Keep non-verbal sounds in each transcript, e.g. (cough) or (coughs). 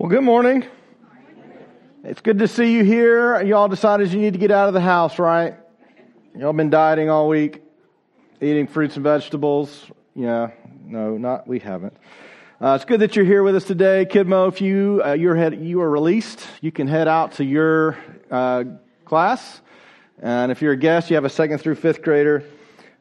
Well, good morning. It's good to see you here. Y'all decided you need to get out of the house, right? Y'all been dieting all week, eating fruits and vegetables. Yeah, no, not we haven't. Uh, it's good that you're here with us today, Kidmo. If you uh, you're head, you are released, you can head out to your uh, class, and if you're a guest, you have a second through fifth grader.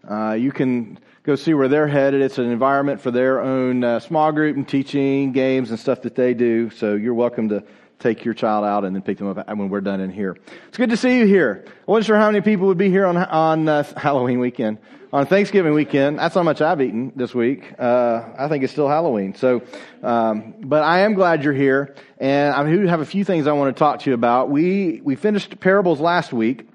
Uh, you can go see where they're headed. It's an environment for their own uh, small group and teaching, games, and stuff that they do. So you're welcome to take your child out and then pick them up when we're done in here. It's good to see you here. I wasn't sure how many people would be here on on uh, (laughs) Halloween weekend, on Thanksgiving weekend. That's how much I've eaten this week. Uh, I think it's still Halloween. So, um, but I am glad you're here, and I do have a few things I want to talk to you about. We we finished parables last week,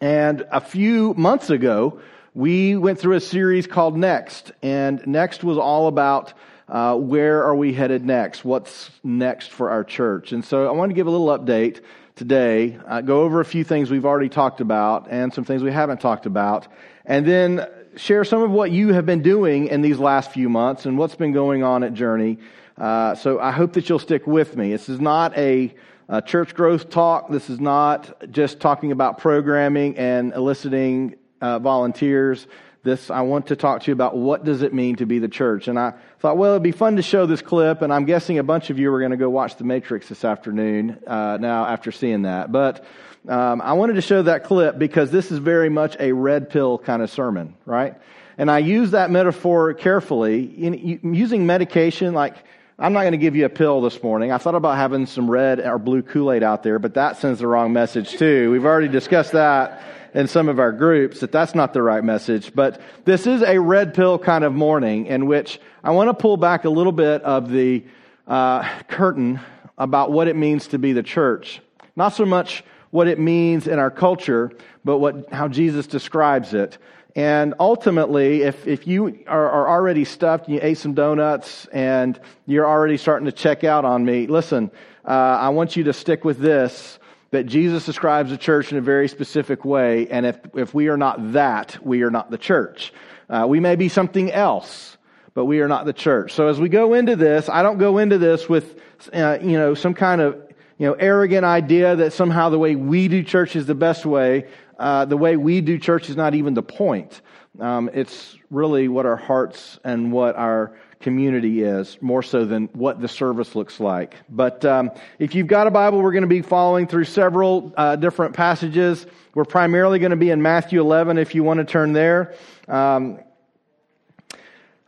and a few months ago we went through a series called Next, and Next was all about uh, where are we headed next? What's next for our church? And so I want to give a little update today, uh, go over a few things we've already talked about and some things we haven't talked about, and then share some of what you have been doing in these last few months and what's been going on at Journey. Uh, so I hope that you'll stick with me. This is not a, a church growth talk. This is not just talking about programming and eliciting uh, volunteers. This, I want to talk to you about what does it mean to be the church. And I thought, well, it'd be fun to show this clip, and I'm guessing a bunch of you are going to go watch The Matrix this afternoon, uh, now after seeing that. But um, I wanted to show that clip because this is very much a red pill kind of sermon, right? And I use that metaphor carefully. In, using medication, like, I'm not going to give you a pill this morning. I thought about having some red or blue Kool Aid out there, but that sends the wrong message too. We've already discussed that in some of our groups that that's not the right message. But this is a red pill kind of morning in which I want to pull back a little bit of the uh, curtain about what it means to be the church. Not so much what it means in our culture, but what, how Jesus describes it. And ultimately, if, if you are, are already stuffed and you ate some donuts and you're already starting to check out on me, listen, uh, I want you to stick with this that Jesus describes the church in a very specific way, and if, if we are not that, we are not the church. Uh, we may be something else, but we are not the church. So as we go into this, I don't go into this with, uh, you know, some kind of, you know, arrogant idea that somehow the way we do church is the best way. Uh, the way we do church is not even the point. Um, it's really what our hearts and what our community is, more so than what the service looks like. But um, if you've got a Bible, we're going to be following through several uh, different passages. We're primarily going to be in Matthew 11 if you want to turn there. Um,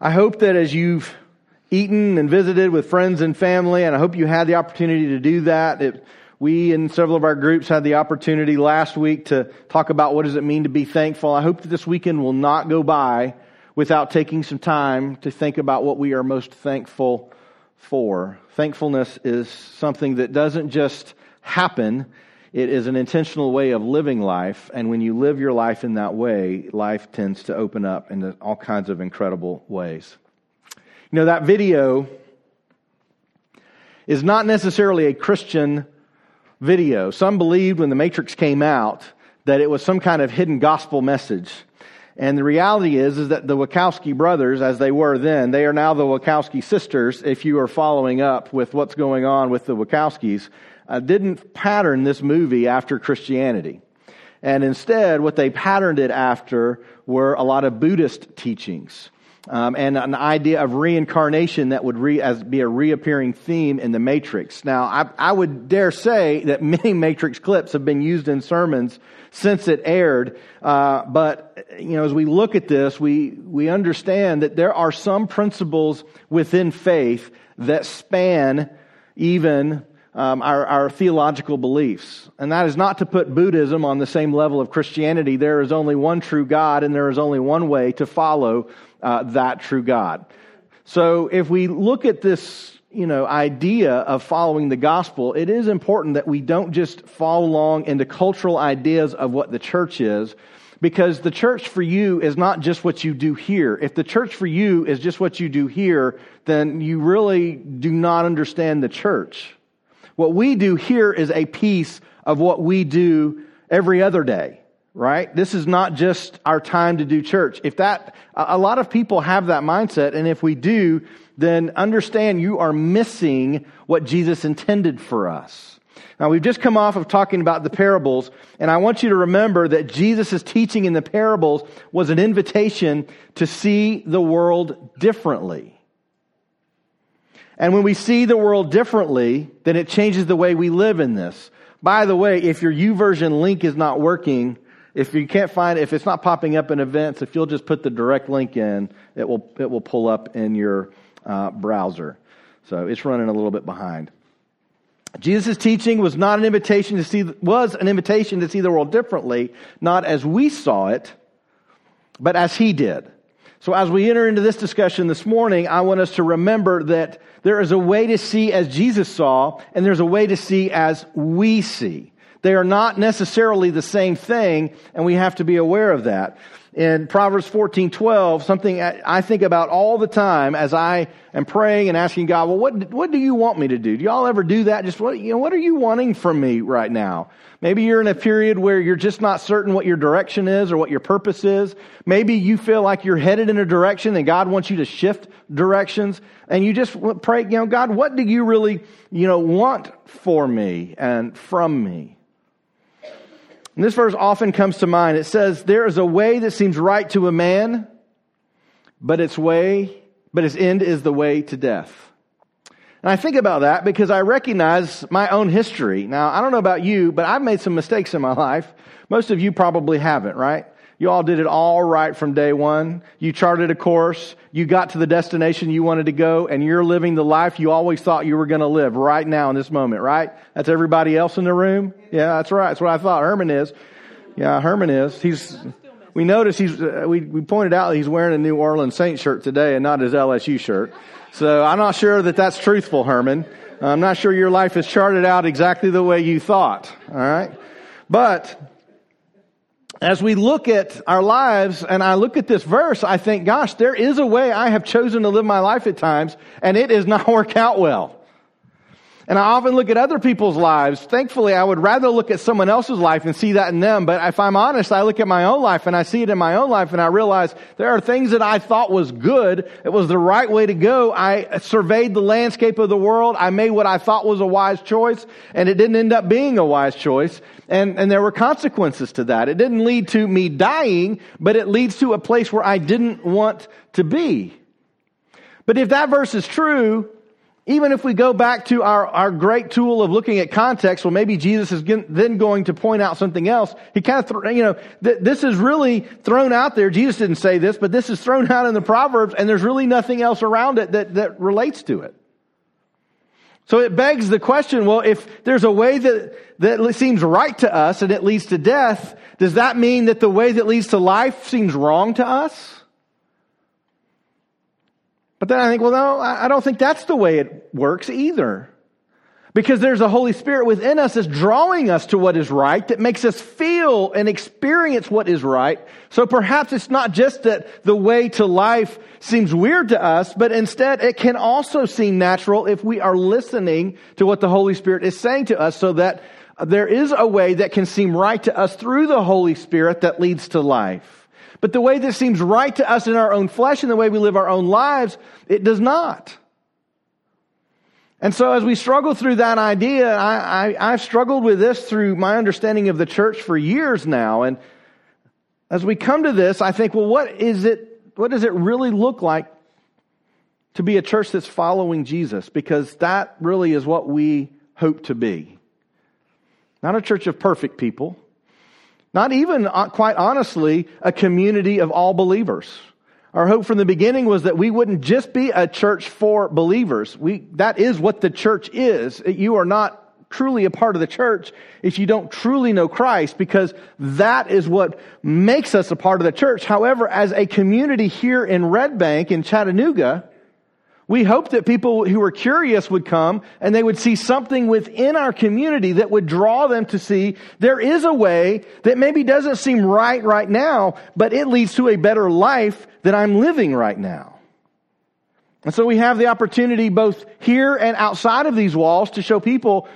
I hope that as you've eaten and visited with friends and family, and I hope you had the opportunity to do that. It, we and several of our groups had the opportunity last week to talk about what does it mean to be thankful. I hope that this weekend will not go by without taking some time to think about what we are most thankful for. Thankfulness is something that doesn't just happen, it is an intentional way of living life. And when you live your life in that way, life tends to open up in all kinds of incredible ways. You know, that video is not necessarily a Christian video. Some believed when The Matrix came out that it was some kind of hidden gospel message. And the reality is, is that the Wachowski brothers, as they were then, they are now the Wachowski sisters, if you are following up with what's going on with the Wachowskis, uh, didn't pattern this movie after Christianity. And instead, what they patterned it after were a lot of Buddhist teachings. Um, and an idea of reincarnation that would re, be a reappearing theme in the Matrix. Now, I, I would dare say that (laughs) many Matrix clips have been used in sermons since it aired. Uh, but you know, as we look at this, we we understand that there are some principles within faith that span even um, our, our theological beliefs. And that is not to put Buddhism on the same level of Christianity. There is only one true God, and there is only one way to follow uh, that true God. So if we look at this you know, idea of following the gospel, it is important that we don't just fall along into cultural ideas of what the church is, because the church for you is not just what you do here. If the church for you is just what you do here, then you really do not understand the church. What we do here is a piece of what we do every other day right? This is not just our time to do church. If that, a lot of people have that mindset, and if we do, then understand you are missing what Jesus intended for us. Now, we've just come off of talking about the parables, and I want you to remember that Jesus' teaching in the parables was an invitation to see the world differently. And when we see the world differently, then it changes the way we live in this. By the way, if your YouVersion link is not working, if you can't find if it's not popping up in events, if you'll just put the direct link in, it will, it will pull up in your uh, browser. So it's running a little bit behind. Jesus' teaching was not an invitation to see, was an invitation to see the world differently, not as we saw it, but as he did. So as we enter into this discussion this morning, I want us to remember that there is a way to see as Jesus saw, and there's a way to see as we see. They are not necessarily the same thing, and we have to be aware of that in Proverbs 14, 12, something I think about all the time as I am praying and asking God, well, what, what do you want me to do? Do y'all ever do that? Just what, you know, what are you wanting from me right now? Maybe you're in a period where you're just not certain what your direction is or what your purpose is. Maybe you feel like you're headed in a direction and God wants you to shift directions and you just pray, you know, God, what do you really, you know, want for me and from me? And this verse often comes to mind. It says, There is a way that seems right to a man, but its way, but its end is the way to death. And I think about that because I recognize my own history. Now, I don't know about you, but I've made some mistakes in my life. Most of you probably haven't, right? You all did it all right from day one. You charted a course. You got to the destination you wanted to go and you're living the life you always thought you were going to live right now in this moment, right? That's everybody else in the room? Yeah, that's right. That's what I thought Herman is. Yeah, Herman is. He's, we noticed he's, uh, we, we pointed out he's wearing a New Orleans Saint shirt today and not his LSU shirt. So I'm not sure that that's truthful, Herman. I'm not sure your life is charted out exactly the way you thought. All right. But as we look at our lives and I look at this verse, I think, gosh, there is a way I have chosen to live my life at times and it does not (laughs) work out well. And I often look at other people's lives. Thankfully, I would rather look at someone else's life and see that in them. But if I'm honest, I look at my own life and I see it in my own life and I realize there are things that I thought was good. It was the right way to go. I surveyed the landscape of the world. I made what I thought was a wise choice and it didn't end up being a wise choice. And, and there were consequences to that. It didn't lead to me dying, but it leads to a place where I didn't want to be. But if that verse is true, even if we go back to our, our great tool of looking at context, well, maybe Jesus is then going to point out something else. He kind of, th- you know, th- this is really thrown out there. Jesus didn't say this, but this is thrown out in the Proverbs, and there's really nothing else around it that, that relates to it. So it begs the question, well, if there's a way that, that seems right to us and it leads to death, does that mean that the way that leads to life seems wrong to us? But then I think, well, no, I don't think that's the way it works either. Because there's a Holy Spirit within us that's drawing us to what is right, that makes us feel and experience what is right. So perhaps it's not just that the way to life seems weird to us, but instead it can also seem natural if we are listening to what the Holy Spirit is saying to us so that there is a way that can seem right to us through the Holy Spirit that leads to life. But the way this seems right to us in our own flesh and the way we live our own lives, it does not. And so as we struggle through that idea, I, I, I've struggled with this through my understanding of the church for years now. And as we come to this, I think, well, what is it, what does it really look like to be a church that's following Jesus? Because that really is what we hope to be. Not a church of perfect people. Not even, uh, quite honestly, a community of all believers. Our hope from the beginning was that we wouldn't just be a church for believers. We, that is what the church is. You are not truly a part of the church if you don't truly know Christ because that is what makes us a part of the church. However, as a community here in Red Bank in Chattanooga, we hope that people who are curious would come and they would see something within our community that would draw them to see there is a way that maybe doesn't seem right right now, but it leads to a better life that I'm living right now. And so we have the opportunity both here and outside of these walls to show people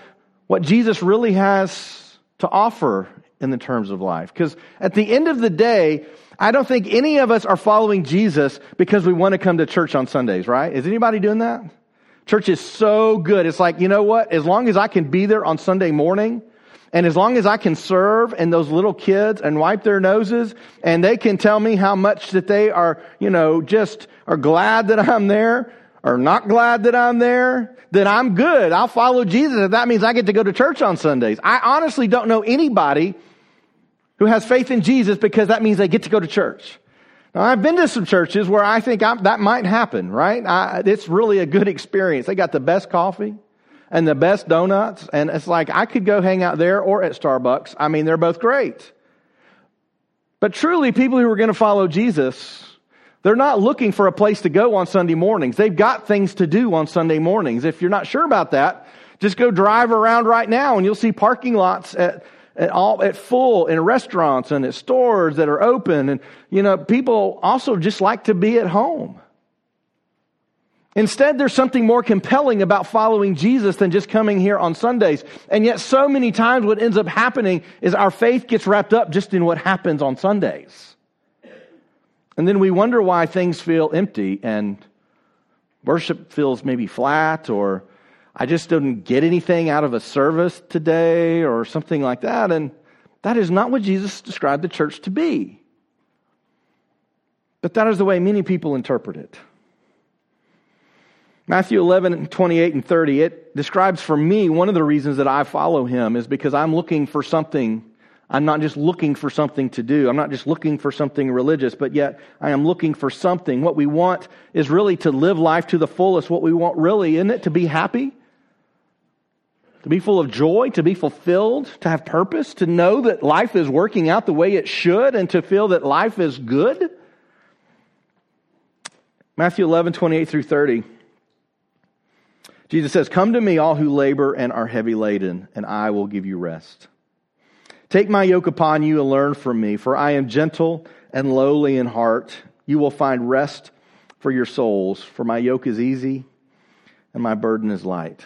what Jesus really has to offer in the terms of life. Because at the end of the day, I don't think any of us are following Jesus because we want to come to church on Sundays, right? Is anybody doing that? Church is so good. It's like, you know what? As long as I can be there on Sunday morning, and as long as I can serve and those little kids and wipe their noses and they can tell me how much that they are, you know, just are glad that I'm there or not glad that I'm there, then I'm good. I'll follow Jesus if that means I get to go to church on Sundays. I honestly don't know anybody who has faith in Jesus because that means they get to go to church. Now, I've been to some churches where I think I'm, that might happen, right? I, it's really a good experience. They got the best coffee and the best donuts. And it's like I could go hang out there or at Starbucks. I mean, they're both great. But truly, people who are going to follow Jesus, they're not looking for a place to go on Sunday mornings. They've got things to do on Sunday mornings. If you're not sure about that, just go drive around right now and you'll see parking lots at, at all, at full in restaurants and at stores that are open. And, you know, people also just like to be at home. Instead, there's something more compelling about following Jesus than just coming here on Sundays. And yet, so many times, what ends up happening is our faith gets wrapped up just in what happens on Sundays. And then we wonder why things feel empty and worship feels maybe flat, or I just didn't get anything out of a service today, or something like that. And that is not what Jesus described the church to be. But that is the way many people interpret it. Matthew 11, 28 and 30, it describes for me one of the reasons that I follow him is because I'm looking for something. I'm not just looking for something to do. I'm not just looking for something religious, but yet I am looking for something. What we want is really to live life to the fullest. What we want really, isn't it? To be happy, to be full of joy, to be fulfilled, to have purpose, to know that life is working out the way it should, and to feel that life is good. Matthew 11, 28 through 30. Jesus says, Come to me, all who labor and are heavy laden, and I will give you rest. Take my yoke upon you and learn from me, for I am gentle and lowly in heart. You will find rest for your souls, for my yoke is easy and my burden is light.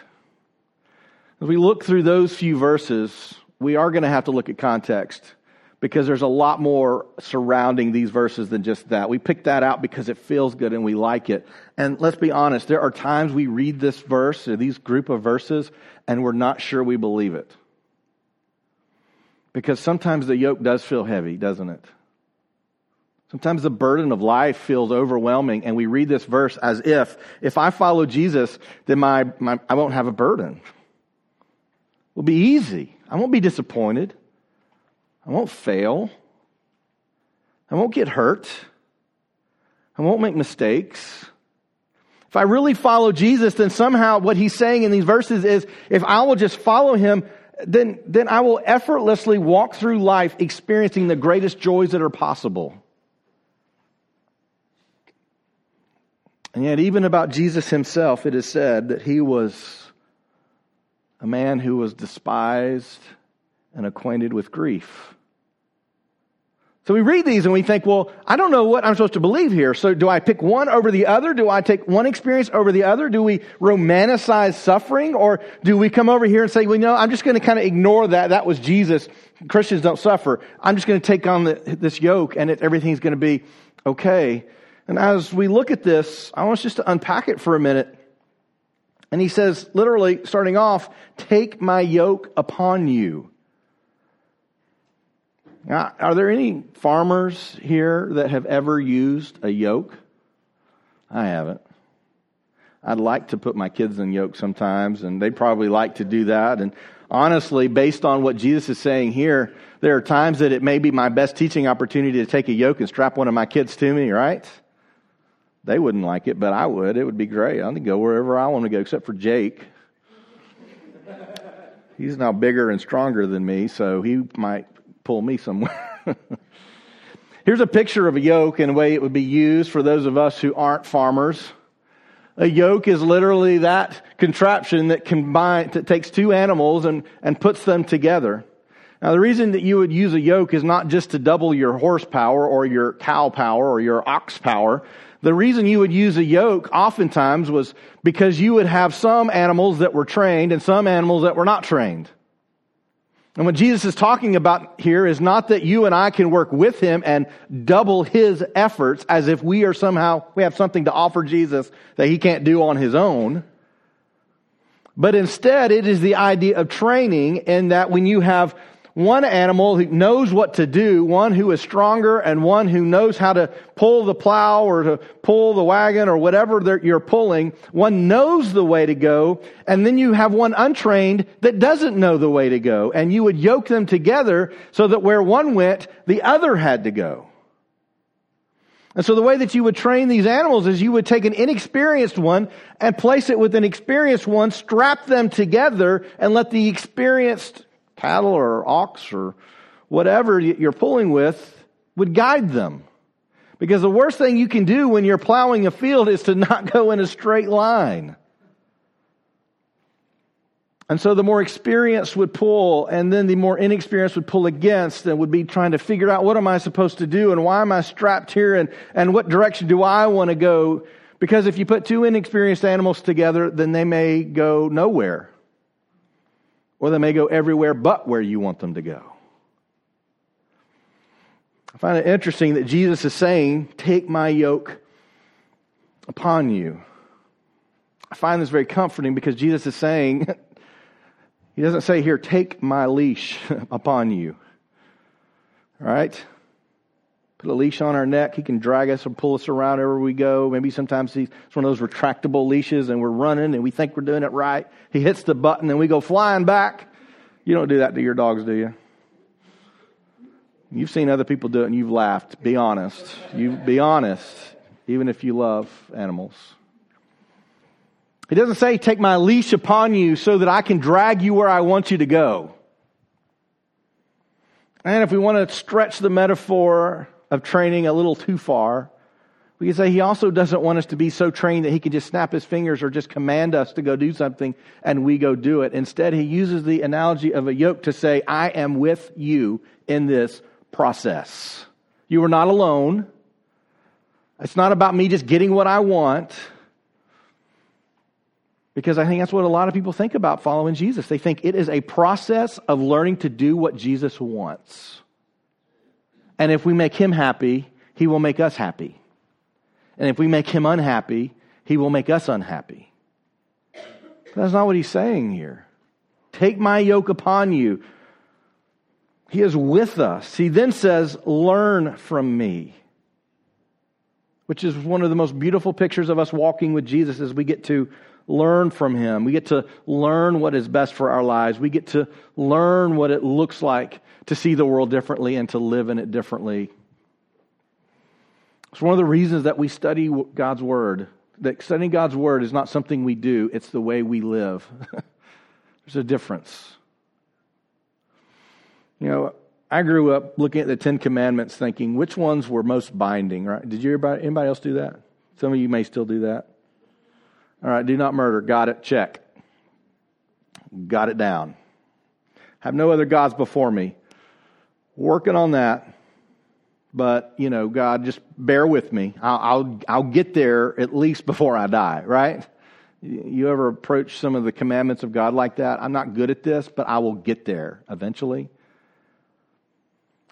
As we look through those few verses, we are going to have to look at context because there's a lot more surrounding these verses than just that. We pick that out because it feels good and we like it. And let's be honest, there are times we read this verse or these group of verses and we're not sure we believe it. Because sometimes the yoke does feel heavy, doesn't it? Sometimes the burden of life feels overwhelming, and we read this verse as if, if I follow Jesus, then my, my I won't have a burden. Will be easy. I won't be disappointed. I won't fail. I won't get hurt. I won't make mistakes. If I really follow Jesus, then somehow what he's saying in these verses is if I will just follow him, then, then I will effortlessly walk through life experiencing the greatest joys that are possible. And yet, even about Jesus himself, it is said that he was a man who was despised and acquainted with grief. So we read these and we think, well, I don't know what I'm supposed to believe here. So do I pick one over the other? Do I take one experience over the other? Do we romanticize suffering? Or do we come over here and say, well, no, I'm just going to kind of ignore that. That was Jesus. Christians don't suffer. I'm just going to take on the, this yoke and it, everything's going to be okay. And as we look at this, I want us just to unpack it for a minute. And he says, literally, starting off, take my yoke upon you. Now, are there any farmers here that have ever used a yoke? I haven't. I'd like to put my kids in yoke sometimes, and they'd probably like to do that. And honestly, based on what Jesus is saying here, there are times that it may be my best teaching opportunity to take a yoke and strap one of my kids to me, right? They wouldn't like it, but I would. It would be great. I would go wherever I want to go, except for Jake. He's now bigger and stronger than me, so he might pull me somewhere. (laughs) Here's a picture of a yoke and the way it would be used for those of us who aren't farmers. A yoke is literally that contraption that combines, that takes two animals and, and puts them together. Now, the reason that you would use a yoke is not just to double your horsepower or your cow power or your ox power. The reason you would use a yoke oftentimes was because you would have some animals that were trained and some animals that were not trained. And what Jesus is talking about here is not that you and I can work with him and double his efforts as if we are somehow, we have something to offer Jesus that he can't do on his own. But instead, it is the idea of training in that when you have one animal who knows what to do, one who is stronger, and one who knows how to pull the plow or to pull the wagon or whatever you're pulling. One knows the way to go, and then you have one untrained that doesn't know the way to go. And you would yoke them together so that where one went, the other had to go. And so the way that you would train these animals is you would take an inexperienced one and place it with an experienced one, strap them together, and let the experienced cattle or ox or whatever you're pulling with would guide them. Because the worst thing you can do when you're plowing a field is to not (laughs) go in a straight line. And so the more experienced would pull, and then the more inexperienced would pull against, and would be trying to figure out what am I supposed to do, and why am I strapped here, and, and what direction do I want to go? Because if you put two inexperienced animals together, then they may go nowhere. Or they may go everywhere but where you want them to go. I find it interesting that Jesus is saying, Take my yoke upon you. I find this very comforting because Jesus is saying, (laughs) He doesn't say here, Take my leash (laughs) upon you. All right? Put a leash on our neck. He can drag us and pull us around wherever we go. Maybe sometimes he's it's one of those retractable leashes and we're running and we think we're doing it right. He hits the button and we go flying back. You don't do that to your dogs, do you? You've seen other people do it and you've laughed. Be honest. You be honest, even if you love animals. He doesn't say, take my leash upon you so that I can drag you where I want you to go. And if we want to stretch the metaphor of training a little too far. We can say he also doesn't want us to be so trained that he can just snap his fingers or just command us to go do something and we go do it. Instead, he uses the analogy of a yoke to say, I am with you in this process. You are not alone. It's not about me just getting what I want. Because I think that's what a lot of people think about following Jesus. They think it is a process of learning to do what Jesus wants. And if we make him happy, he will make us happy. And if we make him unhappy, he will make us unhappy. That's not what he's saying here. Take my yoke upon you. He is with us. He then says, Learn from me, which is one of the most beautiful pictures of us walking with Jesus as we get to learn from him. We get to learn what is best for our lives. We get to learn what it looks like to see the world differently and to live in it differently. It's one of the reasons that we study God's Word. That studying God's Word is not something we do, it's the way we live. (laughs) There's a difference. You know, I grew up looking at the Ten Commandments thinking which ones were most binding, right? Did you anybody, anybody else do that? Some of you may still do that. All right, do not murder. Got it. Check. Got it down. Have no other gods before me working on that. But, you know, God, just bear with me. I'll, I'll, I'll get there at least before I die, right? You ever approach some of the commandments of God like that? I'm not good at this, but I will get there eventually.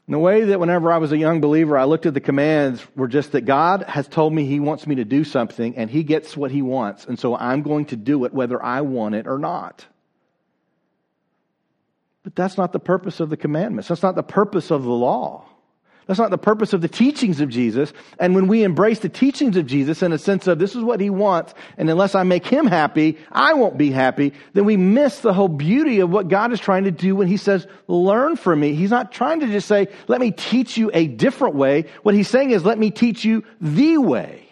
In the way that whenever I was a young believer, I looked at the commands were just that God has told me He wants me to do something and He gets what He wants. And so I'm going to do it whether I want it or not. But that's not the purpose of the commandments. That's not the purpose of the law. That's not the purpose of the teachings of Jesus. And when we embrace the teachings of Jesus in a sense of this is what he wants, and unless I make him happy, I won't be happy, then we miss the whole beauty of what God is trying to do when he says, learn from me. He's not trying to just say, let me teach you a different way. What he's saying is, let me teach you the way.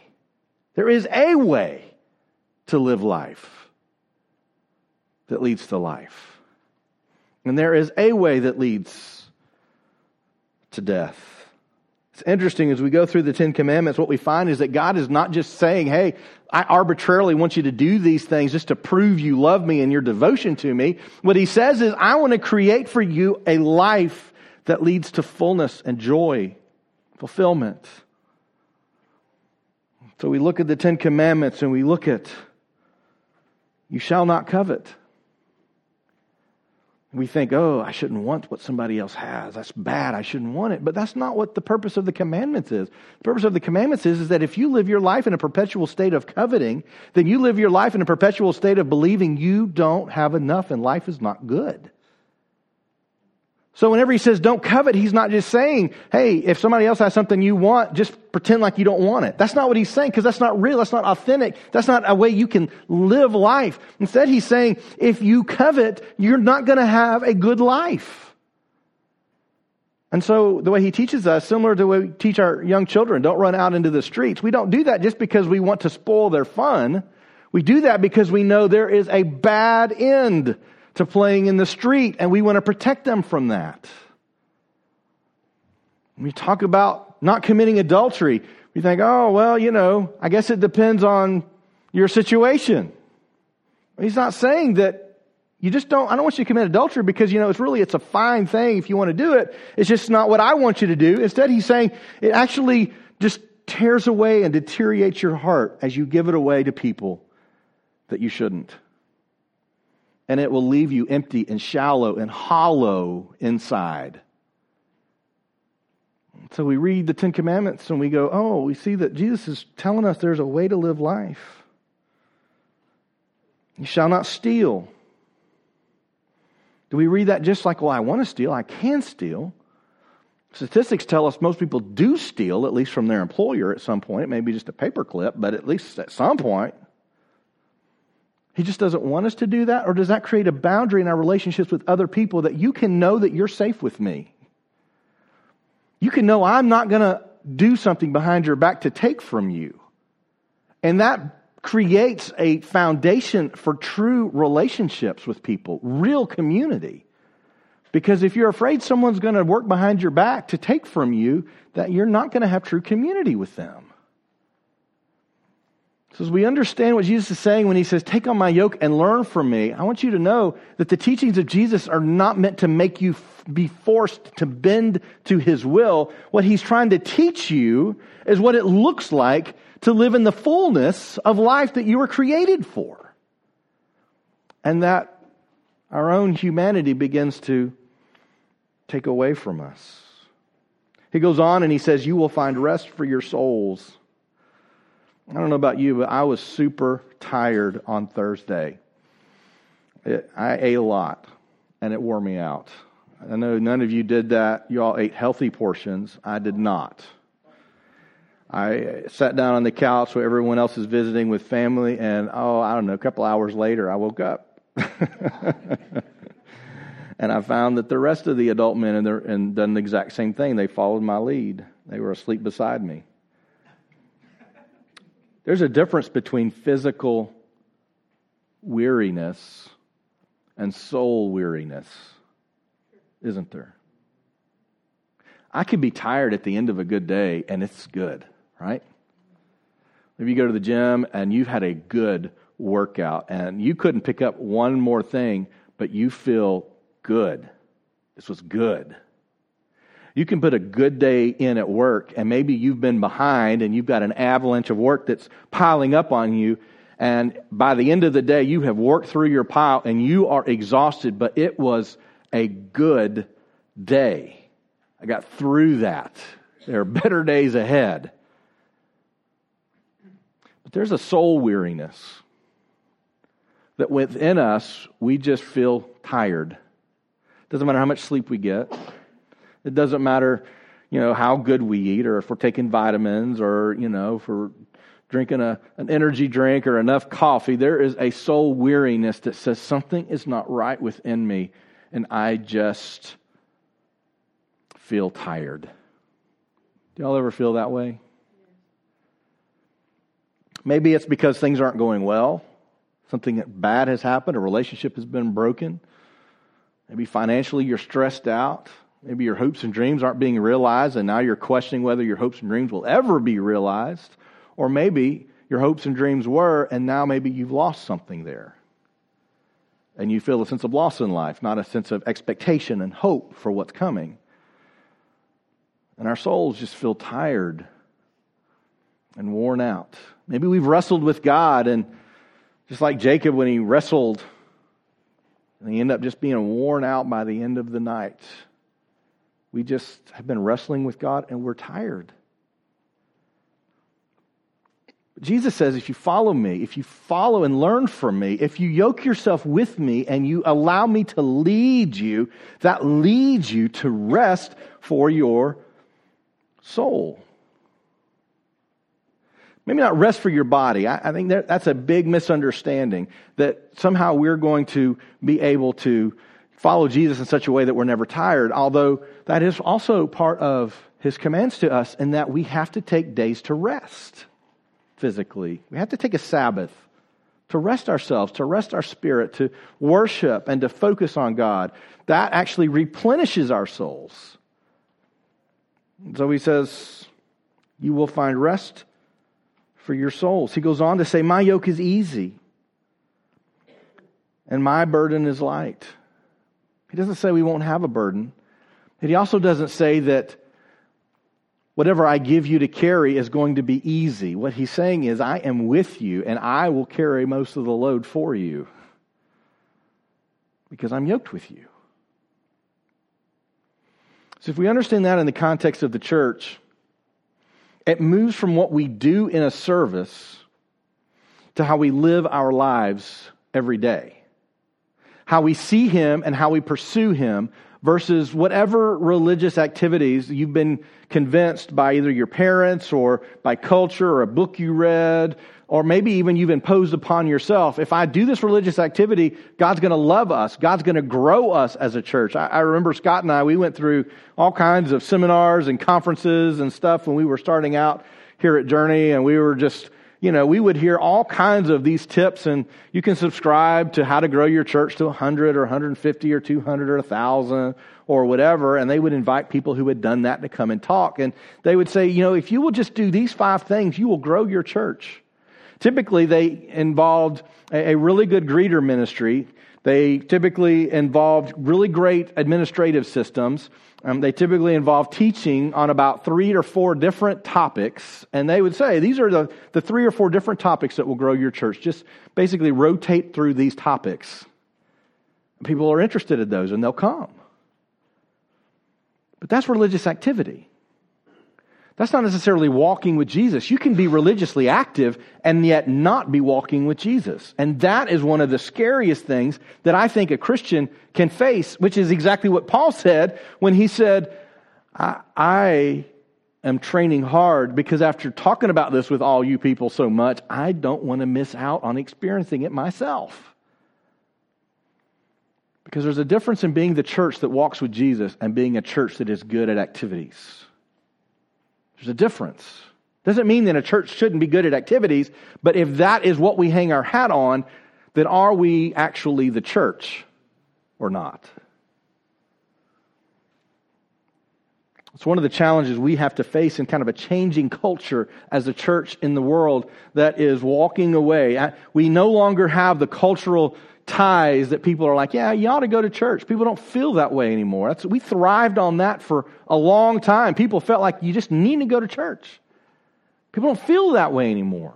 There is a way to live life that leads to life. And there is a way that leads to death. It's interesting as we go through the Ten Commandments, what we find is that God is not just saying, Hey, I arbitrarily want you to do these things just to prove you love me and your devotion to me. What He says is, I want to create for you a life that leads to fullness and joy, fulfillment. So we look at the Ten Commandments and we look at, You shall not covet. We think, oh, I shouldn't want what somebody else has. That's bad. I shouldn't want it. But that's not what the purpose of the commandments is. The purpose of the commandments is, is that if you live your life in a perpetual state of coveting, then you live your life in a perpetual state of believing you don't have enough and life is not good. So whenever he says don't covet, he's not just saying, hey, if somebody else has something you want, just pretend like you don't want it. That's not what he's saying because that's not real. That's not authentic. That's not a way you can live life. Instead, he's saying if you covet, you're not going to have a good life. And so the way he teaches us, similar to the way we teach our young children, don't run out into the streets. We don't do that just because we want to spoil their fun. We do that because we know there is a bad end to playing in the street, and we want to protect them from that. When we talk about not committing adultery, we think, oh, well, you know, I guess it depends on your situation. He's not saying that you just don't, I don't want you to commit adultery because, you know, it's really, it's a fine thing if you want to do it. It's just not what I want you to do. Instead, he's saying it actually just tears away and deteriorates your heart as you give it away to people that you shouldn't and it will leave you empty and shallow and hollow inside. So we read the Ten Commandments and we go, oh, we see that Jesus is telling us there's a way to live life. You shall not steal. Do we read that just like, well, I want to steal, I can steal? Statistics tell us most people do steal, at least from their employer at some point. It may be just a paperclip, but at least at some point. He just doesn't want us to do that? Or does that create a boundary in our relationships with other people that you can know that you're safe with me? You can know I'm not going to do something behind your back to take from you. And that creates a foundation for true relationships with people, real community. Because if you're afraid someone's going to work behind your back to take from you, that you're not going to have true community with them. So, as we understand what Jesus is saying when he says, Take on my yoke and learn from me, I want you to know that the teachings of Jesus are not meant to make you f- be forced to bend to his will. What he's trying to teach you is what it looks like to live in the fullness of life that you were created for. And that our own humanity begins to take away from us. He goes on and he says, You will find rest for your souls. I don't know about you, but I was super tired on Thursday. It, I ate a lot, and it wore me out. I know none of you did that. You all ate healthy portions. I did not. I sat down on the couch where everyone else is visiting with family, and oh, I don't know, a couple hours later, I woke up. (laughs) and I found that the rest of the adult men and, and done the exact same thing. They followed my lead. They were asleep beside me. There's a difference between physical weariness and soul weariness, isn't there? I could be tired at the end of a good day and it's good, right? Maybe you go to the gym and you've had a good workout and you couldn't pick up one more thing, but you feel good. This was good. You can put a good day in at work, and maybe you've been behind and you've got an avalanche of work that's piling up on you. And by the end of the day, you have worked through your pile and you are exhausted, but it was a good day. I got through that. There are better days ahead. But there's a soul weariness that within us, we just feel tired. Doesn't matter how much sleep we get. It doesn't matter, you know, how good we eat or if we're taking vitamins or, you know, if we're drinking a, an energy drink or enough coffee. There is a soul weariness that says something is not right within me and I just feel tired. Do y'all ever feel that way? Maybe it's because things aren't going well. Something bad has happened. A relationship has been broken. Maybe financially you're stressed out. Maybe your hopes and dreams aren't being realized, and now you're questioning whether your hopes and dreams will ever be realized. Or maybe your hopes and dreams were, and now maybe you've lost something there. And you feel a sense of loss in life, not a sense of expectation and hope for what's coming. And our souls just feel tired and worn out. Maybe we've wrestled with God, and just like Jacob when he wrestled And they end up just being worn out by the end of the night. We just have been wrestling with God and we're tired. Jesus says, if you follow me, if you follow and learn from me, if you yoke yourself with me and you allow me to lead you, that leads you to rest for your soul. Maybe not rest for your body. I, I think that, that's a big misunderstanding that somehow we're going to be able to follow Jesus in such a way that we're never tired, although that is also part of his commands to us in that we have to take days to rest physically. We have to take a Sabbath to rest ourselves, to rest our spirit, to worship and to focus on God. That actually replenishes our souls. So he says, You will find rest for your souls. He goes on to say, My yoke is easy and my burden is light. He doesn't say we won't have a burden. And he also doesn't say that whatever I give you to carry is going to be easy. What he's saying is, I am with you and I will carry most of the load for you because I'm yoked with you. So, if we understand that in the context of the church, it moves from what we do in a service to how we live our lives every day. How we see Him and how we pursue Him versus whatever religious activities you've been convinced by either your parents or by culture or a book you read, or maybe even you've imposed upon yourself. If I do this religious activity, God's going to love us. God's going to grow us as a church. I, I remember Scott and I, we went through all kinds of seminars and conferences and stuff when we were starting out here at Journey, and we were just you know, we would hear all kinds of these tips, and you can subscribe to how to grow your church to 100 or 150 or 200 or 1,000 or whatever, and they would invite people who had done that to come and talk. And they would say, you know, if you will just do these five things, you will grow your church. Typically, they involved a, really good greeter ministry. They typically involved really great administrative systems. Um, they typically involve teaching on about three or four different topics. And they would say, these are the, the three or four different topics that will grow your church. Just basically rotate through these topics. People are interested in those and they'll come. But that's religious activity. That's not necessarily walking with Jesus. You can be religiously active and yet not be walking with Jesus. And that is one of the scariest things that I think a Christian can face, which is exactly what Paul said when he said, I, I am training hard because after talking about this with all you people so much, I don't want to miss out on experiencing it myself. Because there's a difference in being the church that walks with Jesus and being a church that is good at activities. There's a difference. Doesn't mean that a church shouldn't be good at activities, but if that is what we hang our hat on, then are we actually the church or not? It's one of the challenges we have to face in kind of a changing culture as a church in the world that is walking away. Uh, we no longer have the cultural ties that people are like, yeah, you ought to go to church. People don't feel that way anymore. That's, we thrived on that for a long time. People felt like you just need to go to church. People don't feel that way anymore.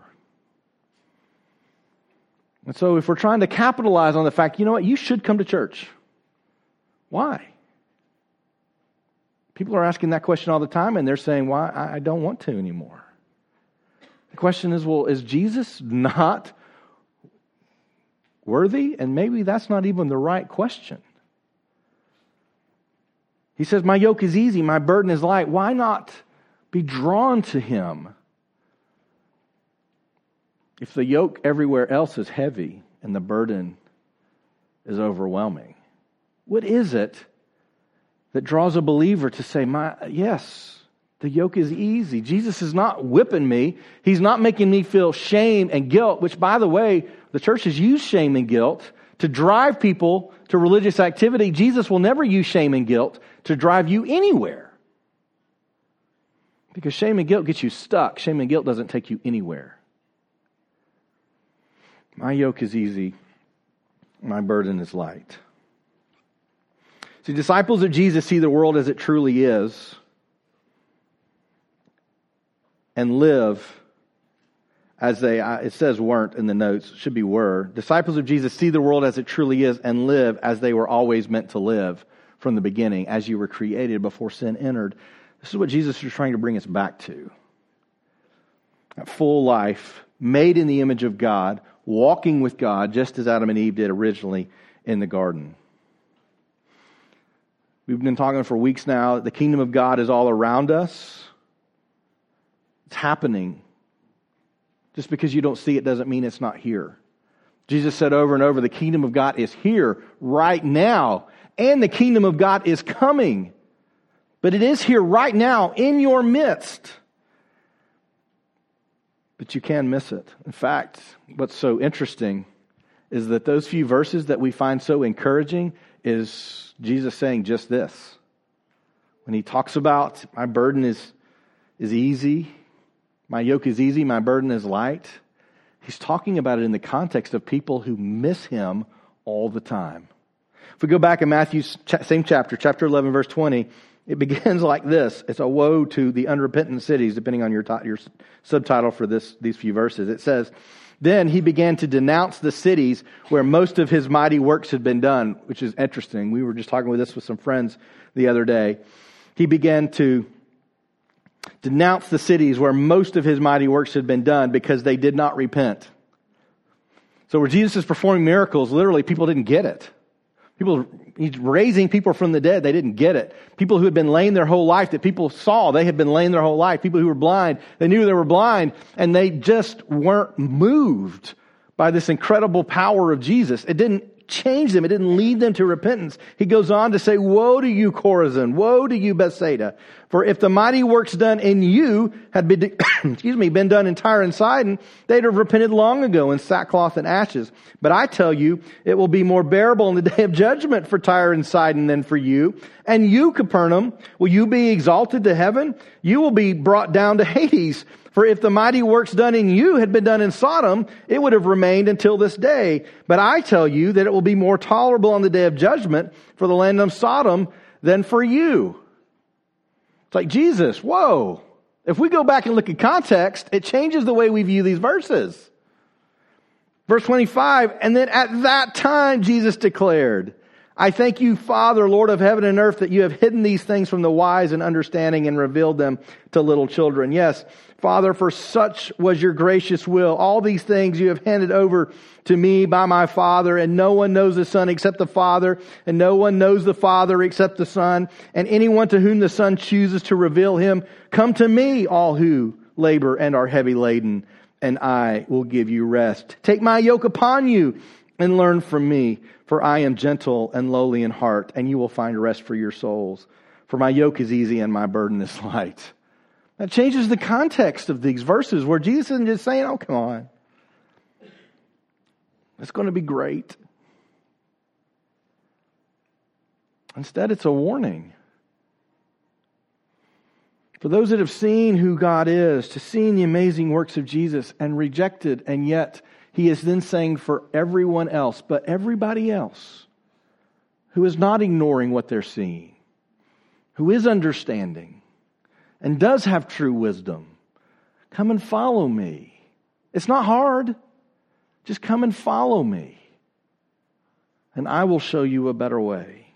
And so if we're trying to capitalize on the fact, you know what, you should come to church. Why? People are asking that question all the time and they're saying, why? I don't want to anymore. The question is, well, is Jesus not worthy? And maybe that's not even the right question. He says, My yoke is easy, my burden is light. Why not be drawn to him? If the yoke everywhere else is heavy and the burden is overwhelming, what is it that draws a believer to say, My yes, the yoke is easy. Jesus is not whipping me. He's not making me feel shame and guilt, which, by the way, the church has used shame and guilt to drive people to religious activity. Jesus will never use shame and guilt to drive you anywhere. Because shame and guilt gets you stuck. Shame and guilt doesn't take you anywhere. My yoke is easy, my burden is light. See, disciples of Jesus see the world as it truly is and live as they, uh, it says weren't in the notes, should be were. Disciples of Jesus see the world as it truly is and live as they were always meant to live from the beginning, as you were created before sin entered. This is what Jesus is trying to bring us back to. That full life, made in the image of God, walking with God, just as Adam and Eve did originally in the garden. We've been talking for weeks now. The kingdom of God is all around us. It's happening. Just because you don't see it doesn't mean it's not here. Jesus said over and over, the kingdom of God is here right now, and the kingdom of God is coming. But it is here right now in your midst. But you can miss it. In fact, what's so interesting is that those few verses that we find so encouraging is Jesus saying just this. When he talks about my burden is, is easy, my yoke is easy, my burden is light, he's talking about it in the context of people who miss him all the time. If we go back in Matthew's same chapter, chapter 11, verse 20, it (laughs) begins like this. It's a woe to the unrepentant cities, depending on your, your subtitle for this, these few verses. It says, then he began to denounce the cities where most of his mighty works had been done, which is interesting. We were just talking with this with some friends the other day. He began to denounce the cities where most of his mighty works had been done because they did not repent. So where Jesus is performing miracles, literally people didn't get it. People, he's raising people from the dead. They didn't get it. People who had been lame their whole life that people saw, they had been lame their whole life. People who were blind, they knew they were blind and they just weren't moved by this incredible power of Jesus. It didn't change them. It didn't lead them to repentance. He goes on to say, woe to you, Chorazin. Woe to you, Bethsaida. For if the mighty works done in you had been, (coughs) excuse me, been done in Tyre and Sidon, they'd have repented long ago in sackcloth and ashes. But I tell you, it will be more bearable in the (laughs) day of judgment for Tyre and Sidon than for you. And you, Capernaum, will you be exalted to heaven? You will be brought down to Hades. For if the mighty works done in you had been done in Sodom, it would have remained until this day. But I tell you that it will be more tolerable on the day of judgment for the land of Sodom than for you. It's like Jesus, whoa. If we go back and look at context, it changes the way we view these verses. Verse 25, and then at that time Jesus declared, I thank you, Father, Lord of heaven and earth, that you have hidden these things from the wise and understanding and revealed them to little children. Yes, Father, for such was your gracious will. All these things you have handed over to me by my Father, and no one knows the Son except the Father, and no one knows the Father except the Son, and anyone to whom the Son chooses to reveal him. Come to me, all who labor and are heavy laden, and I will give you rest. Take my yoke upon you and learn from me for I am gentle and lowly in heart, and you will find rest for your souls. For my yoke is easy and my burden is (laughs) light. That changes the context of these verses where Jesus isn't just saying, oh, come on. It's going to be great. Instead, it's a warning. For those that have seen who God is, to seen the amazing works of Jesus and rejected and yet he is then saying for everyone else, but everybody else who is not ignoring what they're seeing, who is understanding, and does have true wisdom, come and follow me. It's not hard. Just come and follow me, and I will show you a better way.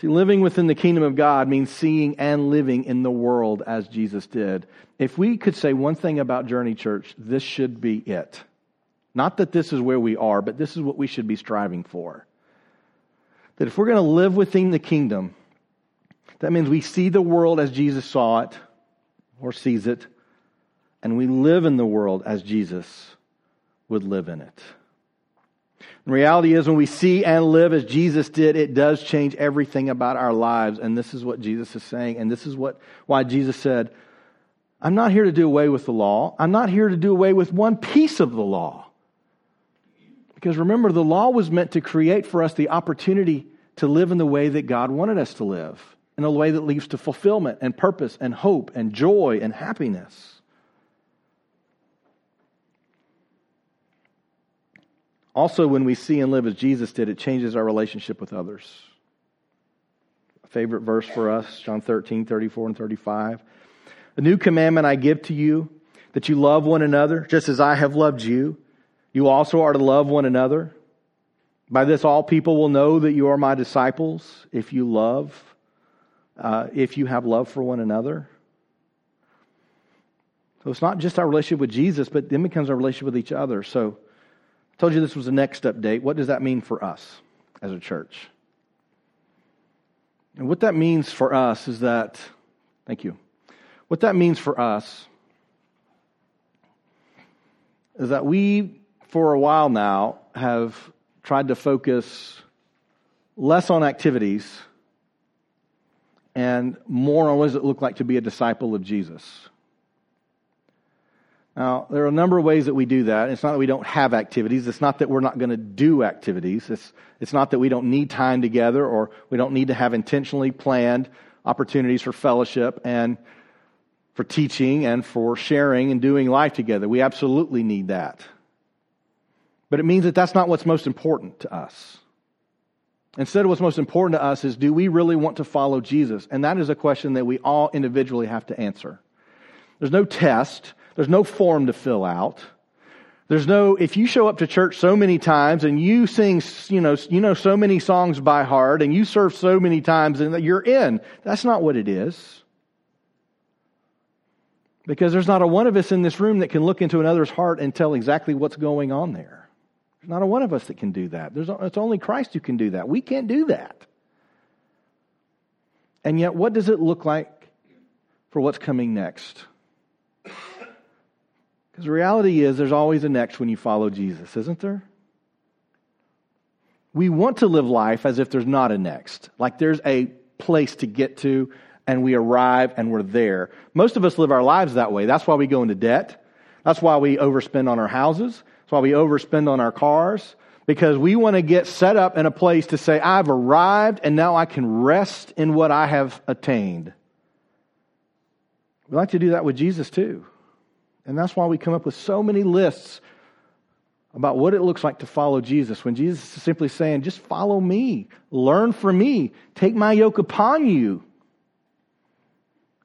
See, living within the kingdom of God means seeing and living in the world as Jesus did. If we could say one thing about Journey Church, this should be it. Not that this is where we are, but this is what we should be striving for. That if we're going to live within the kingdom, that means we see the world as Jesus saw it or sees it, and we live in the world as Jesus would live in it. The reality is, when we see and live as Jesus did, it does change everything about our lives. And this is what Jesus is saying. And this is what, why Jesus said, I'm not here to do away with the law. I'm not here to do away with one piece of the law. Because remember, the law was meant to create for us the opportunity to live in the way that God wanted us to live, in a way that leads to fulfillment and purpose and hope and joy and happiness. Also, when we see and live as Jesus did, it changes our relationship with others. A favorite verse for us, John 13, 34, and 35. A new commandment I give to you that you love one another, just as I have loved you. You also are to love one another. By this, all people will know that you are my disciples if you love, uh, if you have love for one another. So it's not just our relationship with Jesus, but then becomes our relationship with each other. So I told you this was the next update. What does that mean for us as a church? And what that means for us is that, thank you. What that means for us is that we, for a while now, have tried to focus less on activities and more on what does it look like to be a disciple of Jesus. Now, there are a number of ways that we do that. It's not that we don't have activities. It's not that we're not going to do activities. It's, it's not that we don't need time together or we don't need to have intentionally planned opportunities for fellowship and for teaching and for sharing and doing life together. We absolutely need that. But it means that that's not what's most important to us. Instead, what's most important to us is do we really want to follow Jesus? And that is a question that we all individually have to answer. There's no test. There's no form to fill out. There's no, if you show up to church so many times and you sing, you know, you know so many songs by heart and you serve so many times and you're in. That's not what it is. Because there's not a one of us in this room that can look into another's heart and tell exactly what's going on there. Not a one of us that can do that. There's, it's only Christ who can do that. We can't do that. And yet, what does it look like for what's coming next? Because the reality is, there's always a next when you follow Jesus, isn't there? We want to live life as if there's not a next, like there's a place to get to, and we arrive and we're there. Most of us live our lives that way. That's why we go into debt. That's why we overspend on our houses. That's why we overspend on our cars. Because we want to get set up in a place to say, I've arrived and now I can rest in what I have attained. We like to do that with Jesus too. And that's why we come up with so many lists about what it looks like to follow Jesus when Jesus is simply saying, just follow me, learn from me, take my yoke upon you,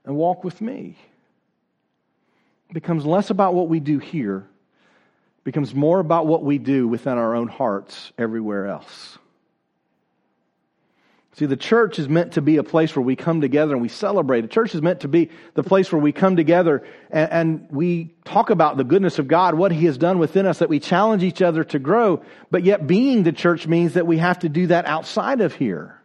and walk with me. It becomes less about what we do here, becomes more about what we do within our own hearts everywhere else. See, the church is meant to be a place where we come together and we celebrate. The church is meant to be the place where we come together and, and, we talk about the goodness of God, what He has done within us, that we challenge each other to grow. But yet, being the church means that we have to do that outside of here.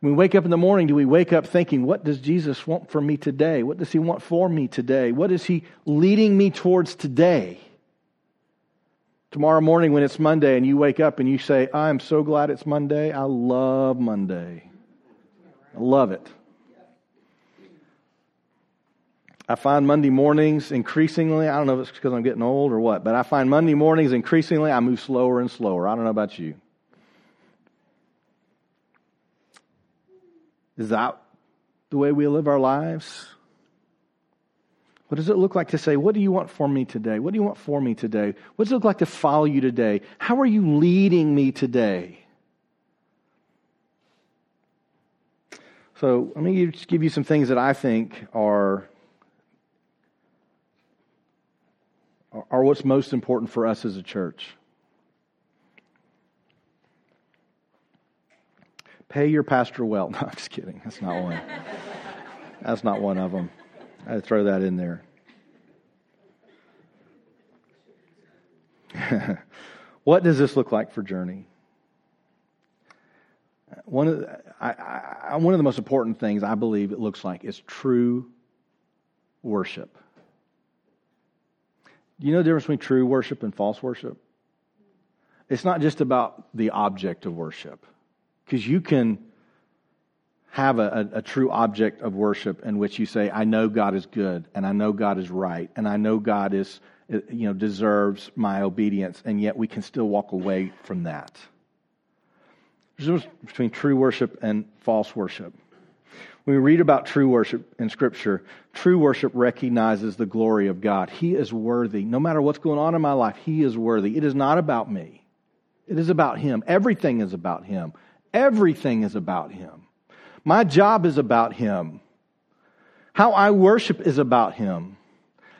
When we wake up in the morning, do we wake up thinking, what does Jesus want for me today? What does He want for me today? What is He leading me towards today? Tomorrow morning, when it's Monday, and you wake up and you say, I'm so glad it's Monday. I love Monday. I love it. I find Monday mornings increasingly, I don't know if it's because I'm getting old or what, but I find Monday mornings increasingly, I move slower and slower. I don't know about you. Is that the way we live our lives? What does it look like to say, What do you want for me today? What do you want for me today? What does it look like to follow you today? How are you leading me today? So let me just give you some things that I think are, are what's most important for us as a church. Pay your pastor well. (laughs) No, I'm just kidding. That's not one. That's not one of them. I throw that in there. (laughs) what does this look like for Journey? One of, the, I, I, one of the most important things I believe it looks like is true worship. Do you know the difference between true worship and false worship? It's not just about the object of worship, because you can have a, a, a, true object of worship in which you say, I know God is good, and I know God is right, and I know God is, uh, you know, deserves my obedience, and yet we can still walk away from that. There's a difference between true worship and false worship. When we read about true worship in Scripture, true worship recognizes the glory of God. He is worthy. No matter what's going on in my life, He is worthy. It is not about me, it is about Him. Everything is about Him. Everything is about Him. My job is about Him. How I worship is about Him.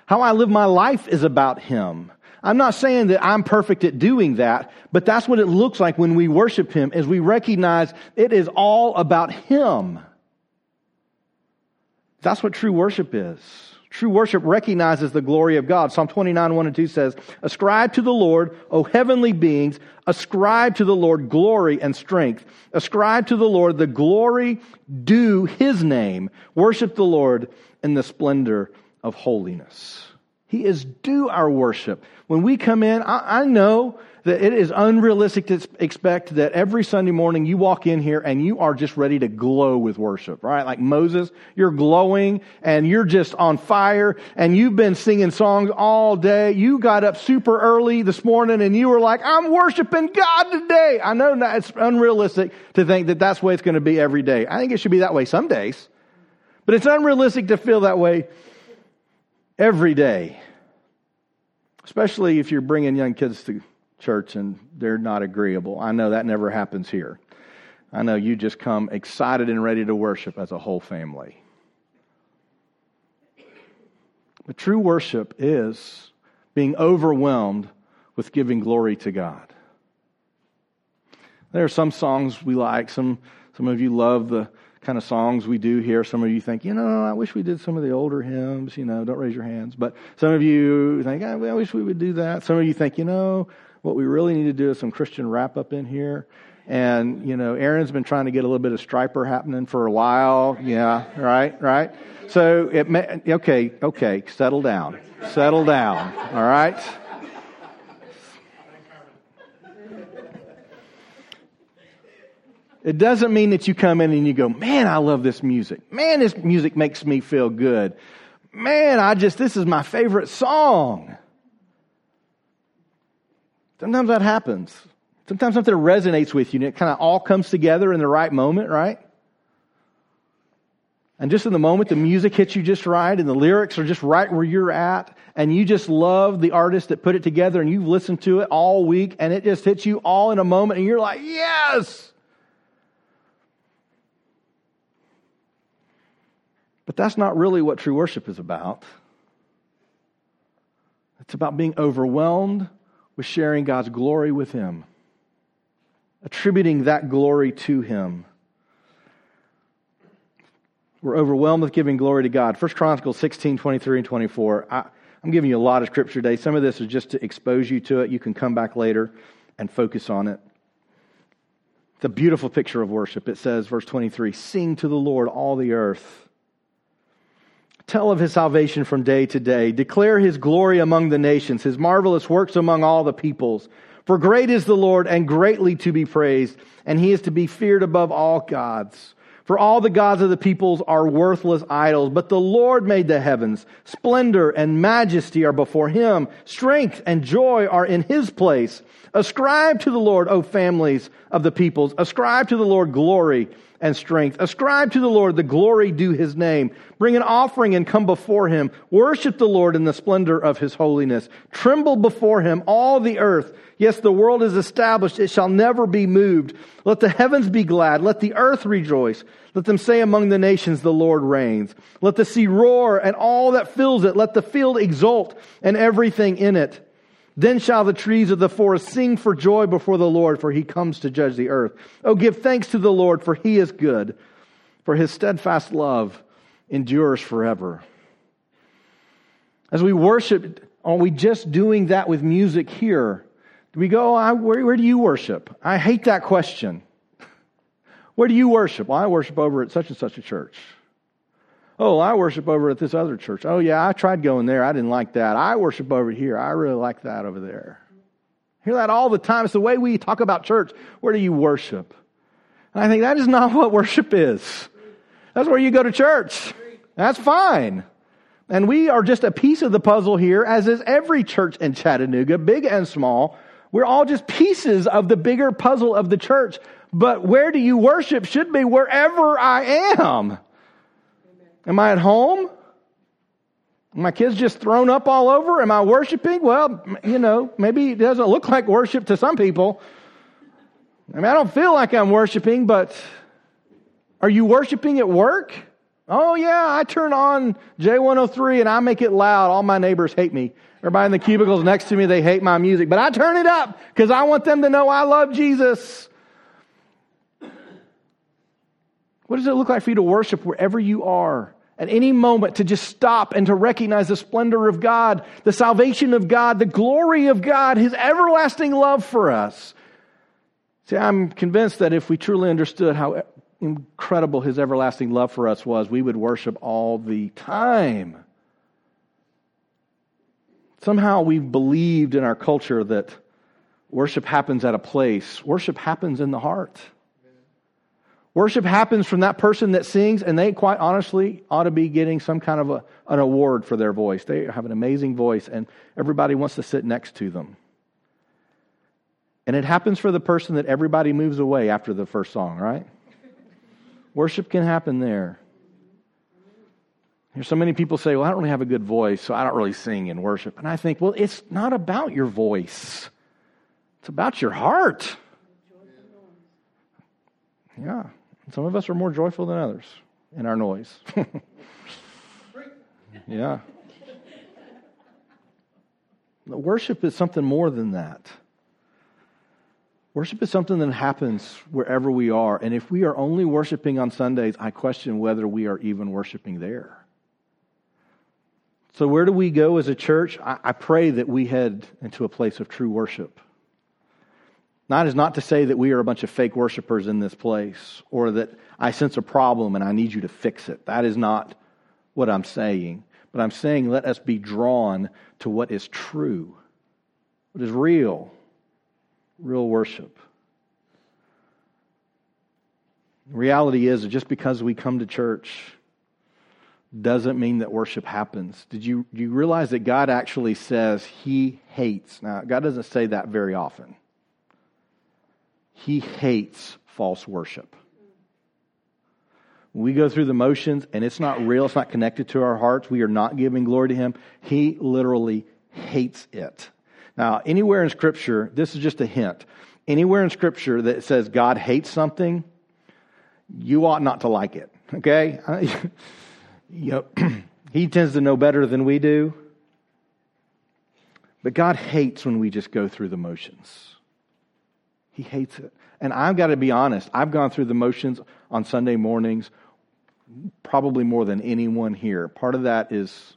How I live my life is about Him. I'm not saying that I'm perfect at doing that, but that's what it looks like when we worship Him, as we recognize it is all about Him. That's what true worship is. True worship recognizes the glory of God. Psalm 29, 1 and 2 says, Ascribe to the Lord, O heavenly beings, ascribe to the Lord glory and strength. Ascribe to the Lord the glory due his name. Worship the Lord in the splendor of holiness. He is due our worship. When we come in, I, I know that it is unrealistic to expect that every Sunday morning you walk in here and you are just ready to glow with worship, right? Like Moses, you're glowing and you're just on fire and you've been singing songs all day. You got up super early this morning and you were like, I'm worshiping God today. I know that it's unrealistic to think that that's the way it's going to be every day. I think it should be that way some days, but it's unrealistic to feel that way every day. Especially if you're bringing young kids to church and they're not agreeable. I know that never happens here. I know you just come excited and ready to worship as a whole family. But true worship is being overwhelmed with giving glory to God. There are some songs we like. Some, some of you love the kind of songs we do here. Some of you think, you know, I wish we did some of the older hymns. You know, don't raise your hands. But some of you think, I wish we would do that. Some of you think, you know, what we really need to do is some Christian rap up in here. And, you know, Aaron's been trying to get a little bit of Stryper happening for a while. Yeah, right, right. So it may, okay, okay, settle down. Settle down. All right. It doesn't mean that you come in and you go, man, I love this music. Man, this music makes me feel good. Man, I just, this is my favorite song. Sometimes that happens. Sometimes something resonates with you and it kind of all comes together in the right moment, right? And just in the moment, the music hits you just right and the lyrics are just right where you're at. And you just love the artist that put it together and you've listened to it all week and it just hits you all in a moment and you're like, yes! But that's not really what true worship is about. It's about being overwhelmed was sharing God's glory with him, attributing that glory to him. We're overwhelmed with giving glory to God. First Chronicles 16, 23 and 24. I, I'm giving you a lot of scripture today. Some of this is just to expose you to it. You can come back later and focus on it. It's a beautiful picture of worship. It says, verse 23 Sing to the Lord, all the earth. Tell of his salvation from day to day. Declare his glory among the nations, his marvelous works among all the peoples. For great is the Lord and greatly to be praised, and he is to be feared above all gods. For all the gods of the peoples are worthless idols, but the Lord made the heavens. Splendor and majesty are before him. Strength and joy are in his place. Ascribe to the Lord, O families of the peoples. Ascribe to the Lord glory and strength. Ascribe to the Lord the glory due his name. Bring an offering and come before him. Worship the Lord in the splendor of his holiness. Tremble before him, all the earth. Yes, the world is established. It shall never be moved. Let the heavens be glad. Let the earth rejoice. Let them say among the nations, the Lord reigns. Let the sea roar and all that fills it. Let the field exult and everything in it. Then shall the trees of the forest sing for joy before the Lord, for he comes to judge the earth. Oh, give thanks to the Lord, for he is good, for his steadfast love endures forever. As we worship, are we just doing that with music here? Do we go, where, where do you worship? I hate that question. (laughs) Where do you worship? Well, I worship over at such and such a church. Oh, I worship over at this other church. Oh, yeah, I tried going there. I didn't like that. I worship over here. I really like that over there. hear that all the time. It's the way we talk about church. Where do you worship? And I think that is not (laughs) what worship is. That's where you go to church. That's fine. And we are just a piece of the puzzle here, as is every church in Chattanooga, big and small. We're all just pieces of the bigger puzzle of the church. But where do you worship should be wherever I am. Am I at home? My kids just thrown up all over? Am I worshiping? Well, you know, maybe it doesn't look like worship to some people. I mean, I don't feel like I'm worshiping, but are you worshiping at work? Oh, yeah, I turn on J103 and I make it loud. All my neighbors hate me. Everybody in the cubicles next to me, they hate my music. But I turn it up because I want them to know I love Jesus. What does it look like for you to worship wherever you are? At any moment, to just stop and to recognize the splendor of God, the salvation of God, the glory of God, His everlasting love for us. See, I'm convinced that if we truly understood how incredible His everlasting love for us was, we would worship all the time. Somehow we've believed in our culture that worship happens at a place, worship happens in the heart. Worship happens from that person that sings, and they quite honestly ought to be getting some kind of a, an award for their voice. They have an amazing voice, and everybody wants to sit next to them. And it happens for the person that everybody moves away after the first song, right? (laughs) Worship can happen there. There's so many people say, Well, I don't really have a good voice, so I don't really sing in worship. And I think, Well, it's not about your voice, it's about your heart. Yeah. Some of us are more joyful than others in our noise. (laughs) yeah. Worship is something more than that. Worship is something that happens wherever we are. And if we are only worshiping on Sundays, I question whether we are even worshiping there. So, where do we go as a church? I, I pray that we head into a place of true worship. Not is not to say that we are a bunch of fake worshipers in this place or that I sense a problem and I need you to fix it. That is not what I'm saying. But I'm saying let us be drawn to what is true, what is real, real worship. The reality is that just because we come to church doesn't mean that worship happens. Did you, do you realize that God actually says he hates? Now, God doesn't say that very often. He hates false worship. When we go through the motions and it's not real, it's not connected to our hearts, we are not giving glory to Him, He literally hates it. Now, anywhere in Scripture, this is just a hint. Anywhere in Scripture that says God hates something, you ought not to like it. Okay? (laughs) (clears throat) he tends to know better than we do. But God hates when we just go through the motions. He hates it. And I've got to be honest, I've gone through the motions on Sunday mornings probably more than anyone here. Part of that is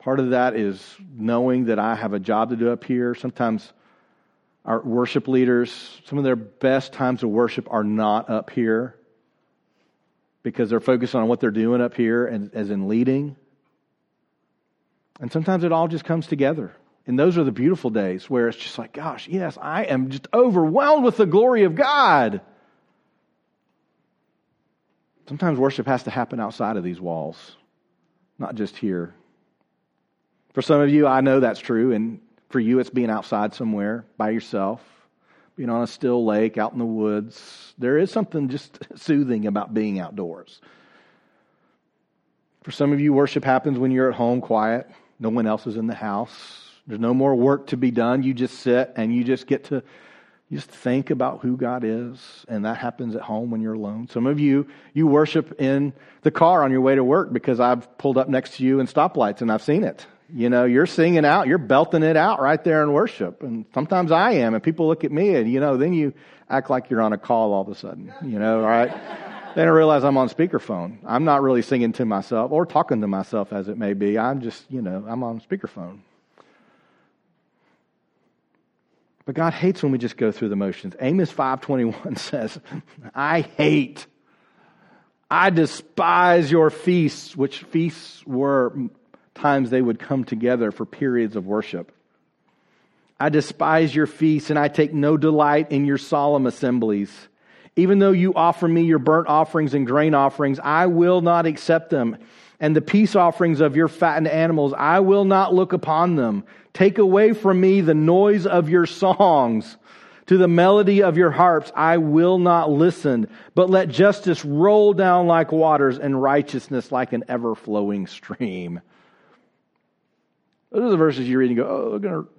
part of that is knowing that I have a job to do up here. Sometimes our worship leaders, some of their best times of worship are not up here because they're focused on what they're doing up here and as in leading. And sometimes it all just comes together. And those are the beautiful days where it's just like, gosh, yes, I am just overwhelmed with the glory of God. Sometimes worship has to happen outside of these walls, not just here. For some of you, I know that's true, and for you, it's being outside somewhere by yourself, being on a still lake, out in the woods. There is something just (laughs) soothing about being outdoors. For some of you, worship happens when you're at home quiet, no one else is in the house. There's no more work to be done. You just sit and you just get to just think about who God is, and that happens at home when you're alone. Some of you, you worship in the car on your way to work because I've pulled up next to you in stoplights and I've seen it. You know, you're singing out, you're belting it out right there in worship. And sometimes I am, and people look at me and, you know, then you act like you're on a call all of a sudden, you know, right? (laughs) then I realize I'm on speakerphone. I'm not really singing to myself or talking to myself as it may be. I'm just, you know, I'm on speakerphone. But God hates when we just go through the motions. Amos 5:21 (laughs) says, "I hate I despise your feasts, which feasts were times they would come together for periods of worship. I despise your feasts and I take no delight in your solemn assemblies. Even though you offer me your burnt offerings and grain offerings, I will not accept them and the peace offerings of your fattened animals, I will not look upon them. Take away from me the noise of your songs. To the melody of your harps, I will not listen, but let justice roll down like waters and righteousness like an ever flowing stream. Those are the verses you read and go, oh, we're going to,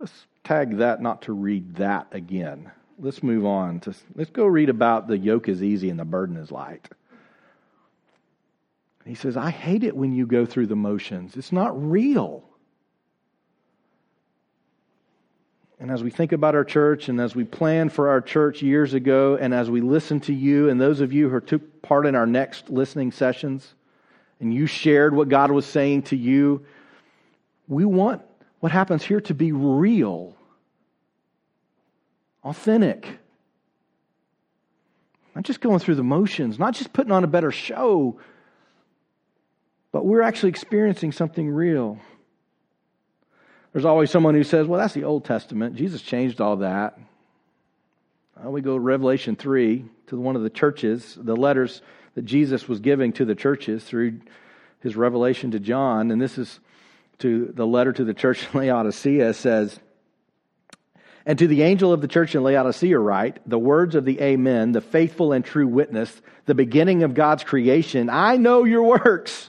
let's tag that not to read that again. Let's move on to, let's go read about the yoke is easy and the burden is light. He says, I hate it when you go through the motions. It's not real. And as we think about our church and as we plan for our church years ago, and as we listen to you and those of you who took part in our next listening sessions, and you shared what God was saying to you, we want what happens here to be real, authentic. Not just going through the motions, not just putting on a better show, but we're actually experiencing something real. There's always someone who says, well, that's the Old Testament. Jesus changed all that. Well, we go to Revelation 3 to one of the churches, the letters that Jesus was giving to the churches through his revelation to John. And this is to the letter to the church in Laodicea says, and to the angel of the church in Laodicea, write the words of the Amen, the faithful and true witness, the beginning of God's creation. I know your works.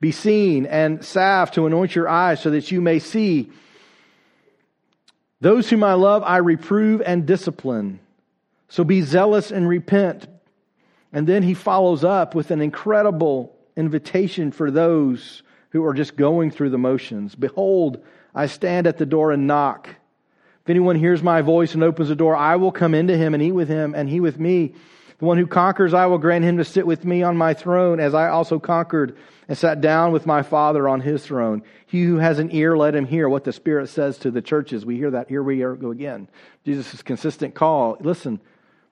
be seen, and salve to anoint your eyes, so that you may see. Those whom I love, I reprove and discipline. So be zealous and repent. And then he follows up with an incredible invitation for those who are just going through the motions. Behold, I stand at the door and knock. If anyone hears my voice and opens the door, I will come into him and eat with him, and he with me. The one who conquers, I will grant him to sit with me on my throne, as I also conquered and sat down with my Father on his throne. He who has an ear, let him hear what the Spirit says to the churches. We hear that. Here we go again. Jesus' consistent call. Listen,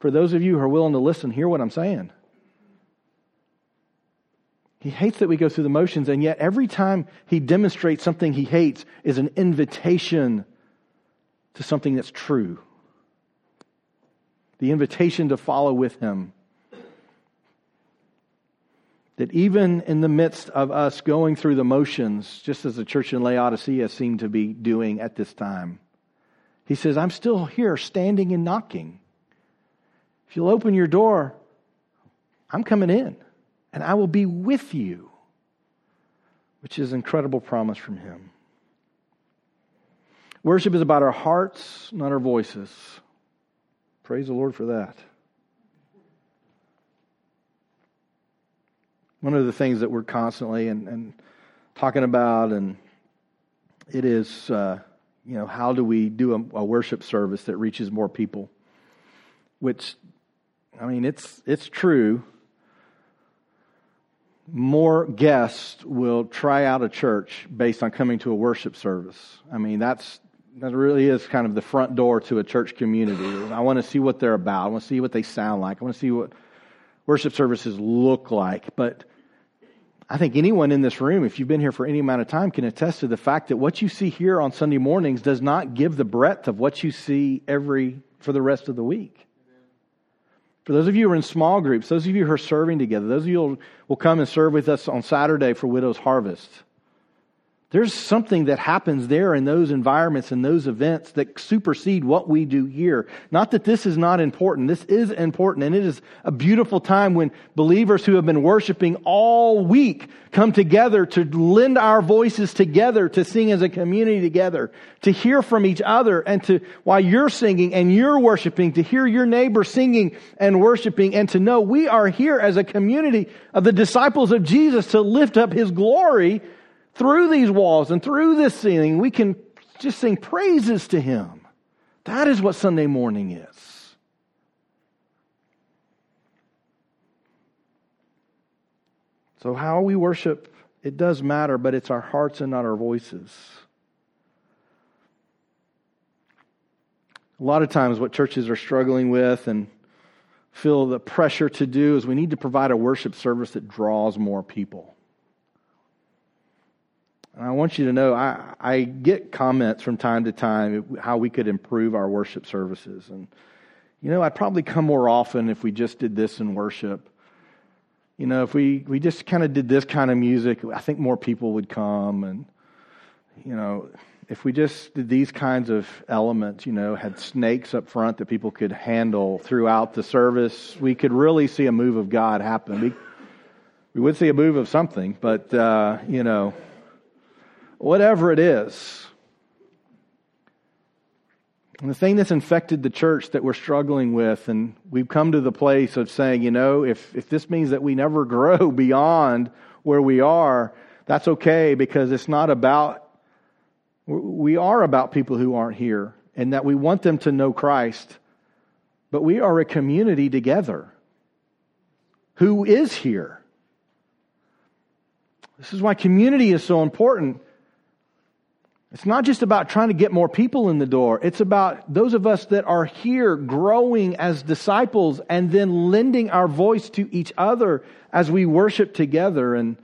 for those of you who are willing to listen, hear what I'm saying. He hates that we go through the motions, and yet every time he demonstrates something he hates is an invitation to something that's true. The invitation to follow with him that even in the midst of us going through the motions, just as the church in Laodicea seemed to be doing at this time, he says, I'm still here standing and knocking. If you'll open your door, I'm coming in and I will be with you, which is incredible promise from him. Worship is about our hearts, not our voices. Praise the Lord for that. one of the things that we're constantly and, and talking about, and it is, uh, you know, how do we do a, a, worship service that reaches more people? Which, I mean, it's it's true. More guests will try out a church based on coming to a worship service. I mean, that's that really is kind of the front door to a church community. I want to see what they're about. I want to see what they sound like. I want to see what worship services look like. But I think anyone in this room, if you've been here for any amount of time, can attest to the fact that what you see here on Sunday mornings does not give the breadth of what you see every for the rest of the week. For those of you who are in small groups, those of you who are serving together, those of you who will come and serve with us on Saturday for Widow's Harvest, there's something that happens there in those environments and those events that supersede what we do here. Not that this is not important. This is important. And it is a beautiful time when believers who have been worshiping all week come together to lend our voices together, to sing as a community together, to hear from each other and to, while you're singing and you're worshiping, to hear your neighbor singing and worshiping and to know we are here as a community of the disciples of Jesus to lift up his glory through these walls and through this ceiling, we can just sing praises to Him. That is what Sunday morning is. So, how we worship, it does matter, but it's our hearts and not our voices. A lot of times, what churches are struggling with and feel the pressure to do is we need to provide a worship service that draws more people. And I want you to know, I, I get comments from time to time how we could improve our worship services. And, you know, I'd probably come more often if we just did this in worship. You know, if we, we just kind of did this kind of music, I think more people would come. And, you know, if we just did these kinds of elements, you know, had snakes up front that people could handle throughout the service, we could really see a move of God happen. We, we would see a move of something, but, uh, you know, whatever it is. And the thing that's infected the church that we're struggling with, and we've come to the place of saying, you know, if, if this means that we never (laughs) grow beyond where we are, that's okay because it's not about we are about people who aren't here and that we want them to know Christ, but we are a community together who is here. This is why community is so important. It's not just about trying to get more people in the door. It's about those of us that are here growing as disciples and then lending our voice to each other as we worship together. And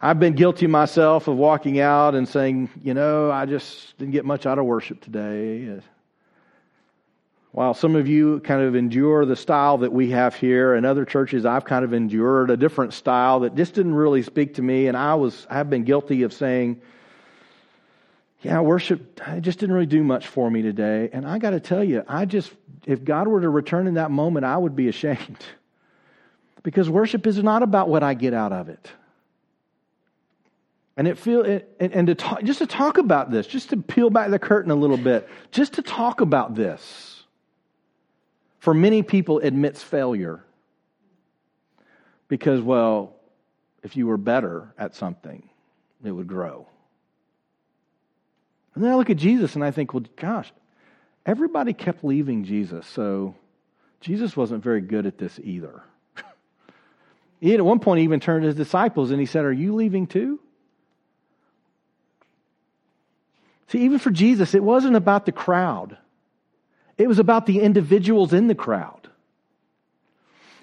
I've been guilty myself of walking out and saying, you know, I just didn't get much out of worship today. While some of you kind of endure the style that we have here, and other churches I've kind of endured a different style that just didn't really speak to me, and I was I've been guilty of saying, yeah, worship it just didn't really do much for me today. And I got to tell you, I just if God were to return in that moment, I would be ashamed. (laughs) Because worship is not about what I get out of it. And it feel and, and to talk, just to talk about this, just to peel back the curtain a little bit, just to talk about this. For many people, admits failure because, well, if you were better at something, it would grow. And then I look at Jesus and I think, well, gosh, everybody kept leaving Jesus, so Jesus wasn't very good at this either. (laughs) he at one point he even turned to his disciples and he said, Are you leaving too? See, even for Jesus, it wasn't about the crowd, it was about the individuals in the crowd.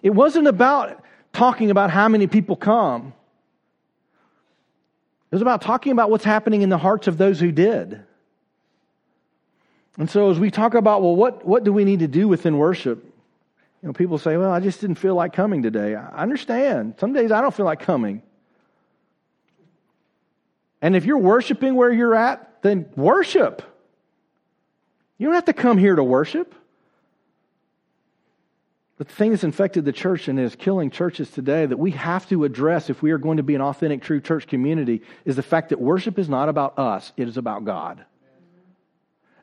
It wasn't about talking about how many people come. It was about talking about what's happening in the hearts of those who did. And so as we talk about, well, what, what do we need to do within worship? You know, people say, well, I just didn't feel like coming today. I understand. Some days I don't feel like coming. And if you're worshiping where you're at, then worship. You don't have to come here to worship. But the thing that's infected the church and is killing churches today that we have to address if we are going to be an authentic, true church community is the fact that worship is not about us, it is about God.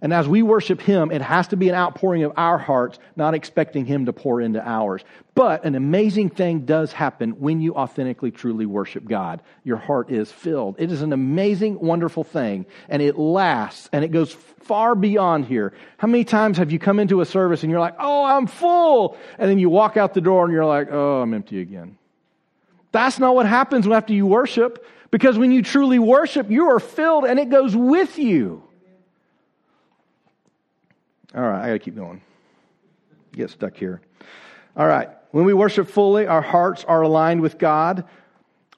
And as we worship Him, it has to be an outpouring of our hearts, not expecting Him to pour into ours. But an amazing thing does happen when you authentically, truly worship God. Your heart is filled. It is an amazing, wonderful thing, and it lasts, and it goes far beyond here. How many times have you come into a service and you're like, oh, I'm full, and then you walk out the door and you're like, oh, I'm empty again? That's not what happens after you worship, because when you truly worship, you are filled and it goes with you. All right, I got to keep going. Get stuck here. All right. When we worship fully, our hearts are aligned with God.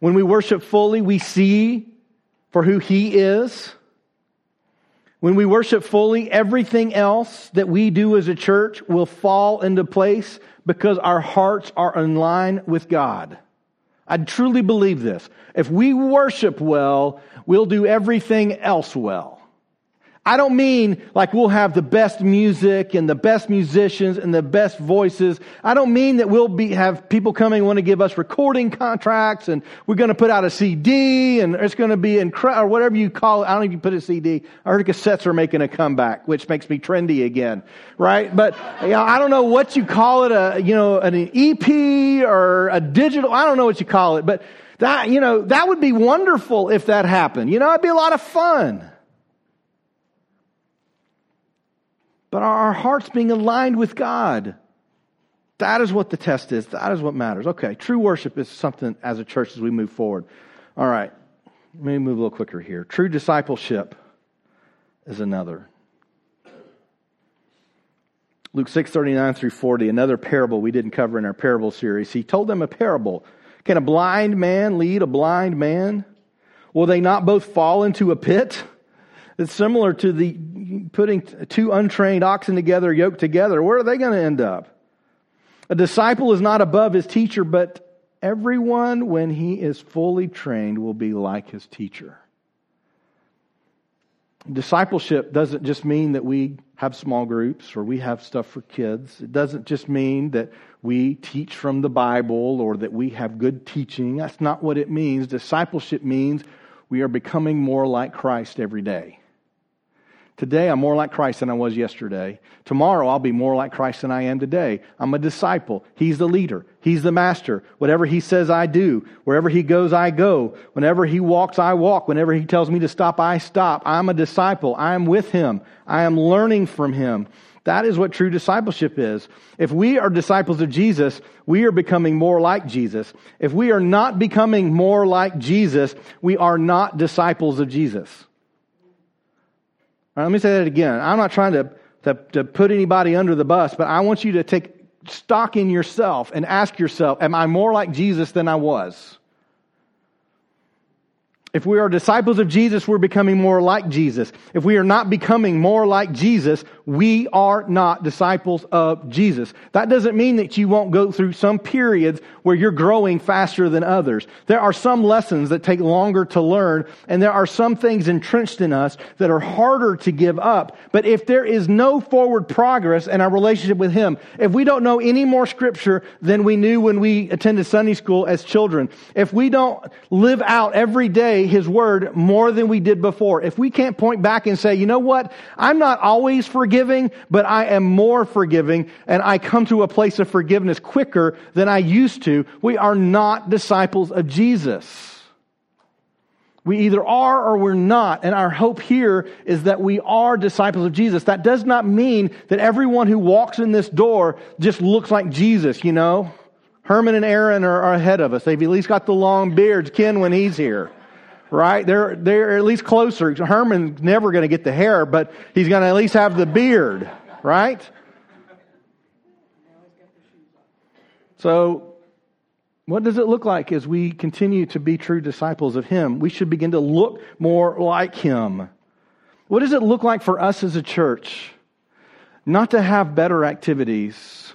When we worship fully, we see for who He is. When we worship fully, everything else that we do as a church will fall into place because our hearts are in line with God. I truly believe this. If we worship well, we'll do everything else well. I don't mean like we'll have the best music and the best musicians and the best voices. I don't mean that we'll be, have people coming want to give us recording contracts and we're going to put out a CD and it's going to be incredible or whatever you call it. I don't you put a CD. I heard cassettes are making a comeback, which makes me trendy again, right? But you know, I don't know what you call it, a, you know, an EP or a digital. I don't know what you call it, but that, you know, that would be wonderful if that happened. You know, it'd be a lot of fun. But our hearts being aligned with God? That is what the test is. That is what matters. Okay, true worship is something as a church as we move forward. All right, let me move a little quicker here. True discipleship is another. Luke 6 39 through 40, another parable we didn't cover in our parable series. He told them a parable. Can a blind man lead a blind man? Will they not both fall into a pit? It's similar to the putting two untrained oxen together, yoked together. Where are they going to end up? A disciple is not above his teacher, but everyone, when he is fully trained, will be like his teacher. discipleship doesn't just mean that we have small groups or we have stuff for kids. It doesn't just mean that we teach from the Bible or that we have good teaching. That's not what it means. Discipleship means we are becoming more like Christ every day. Today, I'm more like Christ than I was yesterday. Tomorrow, I'll be more like Christ than I am today. I'm a disciple. He's the leader. He's the master. Whatever he says, I do. Wherever he goes, I go. Whenever he walks, I walk. Whenever he tells me to stop, I stop. I'm a disciple. I am with him. I am learning from him. That is what true discipleship is. If we are disciples of Jesus, we are becoming more like Jesus. If we are not becoming more like Jesus, we are not disciples of Jesus. Let me say that again. I'm not trying to, to, to put anybody under the bus, but I want you to take stock in yourself and ask yourself, am I more like Jesus than I was? If we are disciples of Jesus, we're becoming more like Jesus. If we are not becoming more like Jesus, we are not disciples of Jesus. That doesn't mean that you won't go through some periods where you're growing faster than others. There are some lessons that take longer to learn, and there are some things entrenched in us that are harder to give up. But if there is no forward progress in our relationship with Him, if we don't know any more scripture than we knew when we attended Sunday school as children, if we don't live out every day his Word more than we did before. If we can't point back and say, you know what? I'm not always forgiving, but I am more forgiving and I come to a place of forgiveness quicker than I used to. We are not disciples of Jesus. We either are or we're not. And our hope here is that we are disciples of Jesus. That does not mean that everyone who walks in this door just looks like Jesus, you know? Herman and Aaron are, ahead of us. They've at least got the long beards. Ken, when he's here right? They're, they're at least closer. Herman's never going to get the hair, but he's going to at least have the beard, right? So, what does it look like as we continue to be true disciples of Him? We should begin to look more like Him. What does it look like for us as a church? Not to have better activities,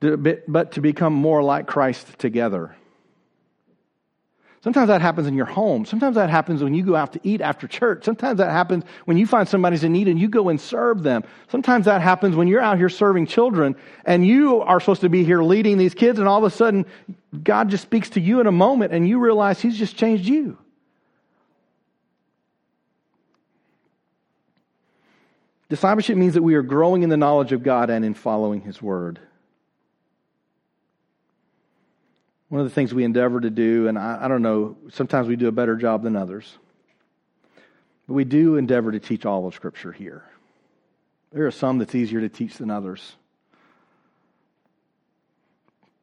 but to become more like Christ together. Sometimes that happens in your home. Sometimes that happens when you go out to eat after church. Sometimes that happens when you find somebody's in need and you go and serve them. Sometimes that happens when you're out here serving children and you are supposed to be here leading these kids and all of a sudden God just speaks to you in a moment and you realize He's just changed you. Discipleship means that we are growing in the knowledge of God and in following His Word. One of the things we endeavor to do, and I, I don't know, sometimes we do a better job than others, but we do endeavor to teach all of Scripture here. There are some that's easier to teach than others.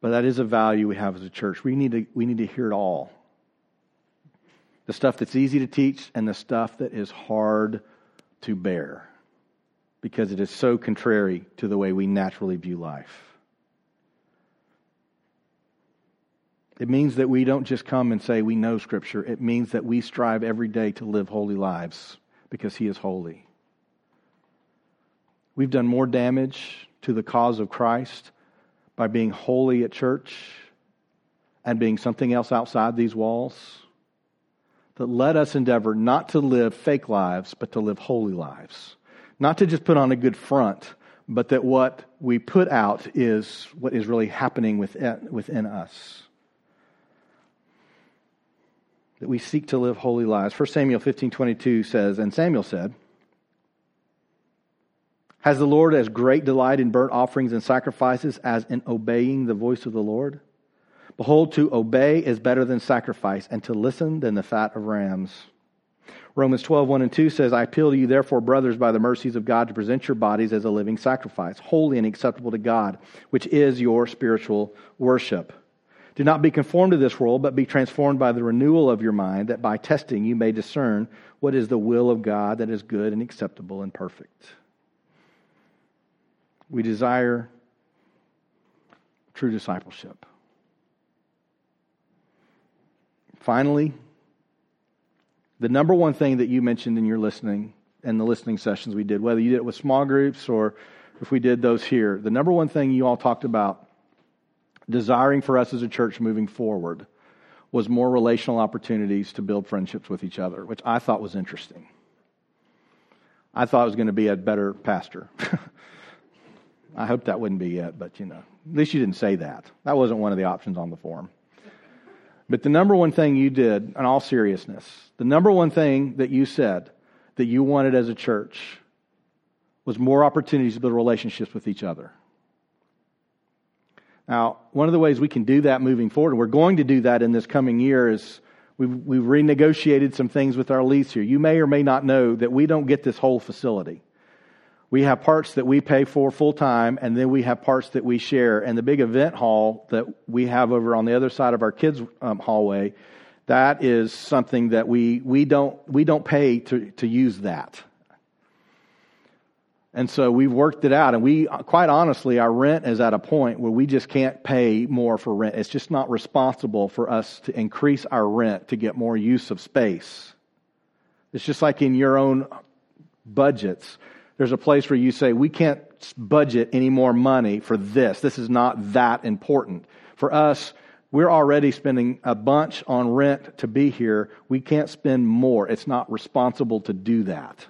But that is a value we have as a church. We need to, we need to hear it all. The stuff that's easy to teach and the stuff that is hard to bear because it is so contrary to the way we naturally view life. It means that we don't just come and say we know Scripture. It means that we strive every day to live holy lives because He is holy. We've done more damage to the cause of Christ by being holy at church and being something else outside these walls that let us endeavor not to live fake lives, but to live holy lives. Not to just put on a good front, but that what we put out is what is really happening within, within us that we seek to live holy lives. 1 Samuel 15 22 says, And Samuel said, Has the Lord as great delight in burnt offerings and sacrifices as in obeying the voice of the Lord? Behold, to obey is better than sacrifice, and to listen than the fat of rams. Romans 12, 1 and 2 says, I appeal to you, therefore, brothers, by the mercies of God, to present your bodies as a living sacrifice, holy and acceptable to God, which is your spiritual worship. Do not be conformed to this world, but be transformed by the renewal of your mind, that by testing you may discern what is the will of God that is good and acceptable and perfect. We desire true discipleship. Finally, the number one thing that you mentioned in your listening and the listening sessions we did, whether you did it with small groups or if we did those here, the number one thing you all talked about desiring for us as a church moving forward was more relational opportunities to build friendships with each other, which I thought was interesting. I thought I was going to be a better pastor. (laughs) I hope that wouldn't be yet, but you know, at least you didn't say that. That wasn't one of the options on the form. But the number one thing you did, in all seriousness, the number one thing that you said that you wanted as a church was more opportunities to build relationships with each other. Now, one of the ways we can do that moving forward, and we're going to do that in this coming year, is we've, we've renegotiated some things with our lease here. You may or may not know that we don't get this whole facility. We have parts that we pay for full time, and then we have parts that we share. And the big event hall that we have over on the other side of our kids' um, hallway, that is something that we, we, don't, we don't pay to, to use that. And so we've worked it out. And we, quite honestly, our rent is at a point where we just can't pay more for rent. It's just not responsible for us to increase our rent to get more use of space. It's just like in your own budgets. There's a place where you say, we can't budget any more money for this. This is not that important. For us, we're already spending a bunch on rent to be here. We can't spend more. It's not responsible to do that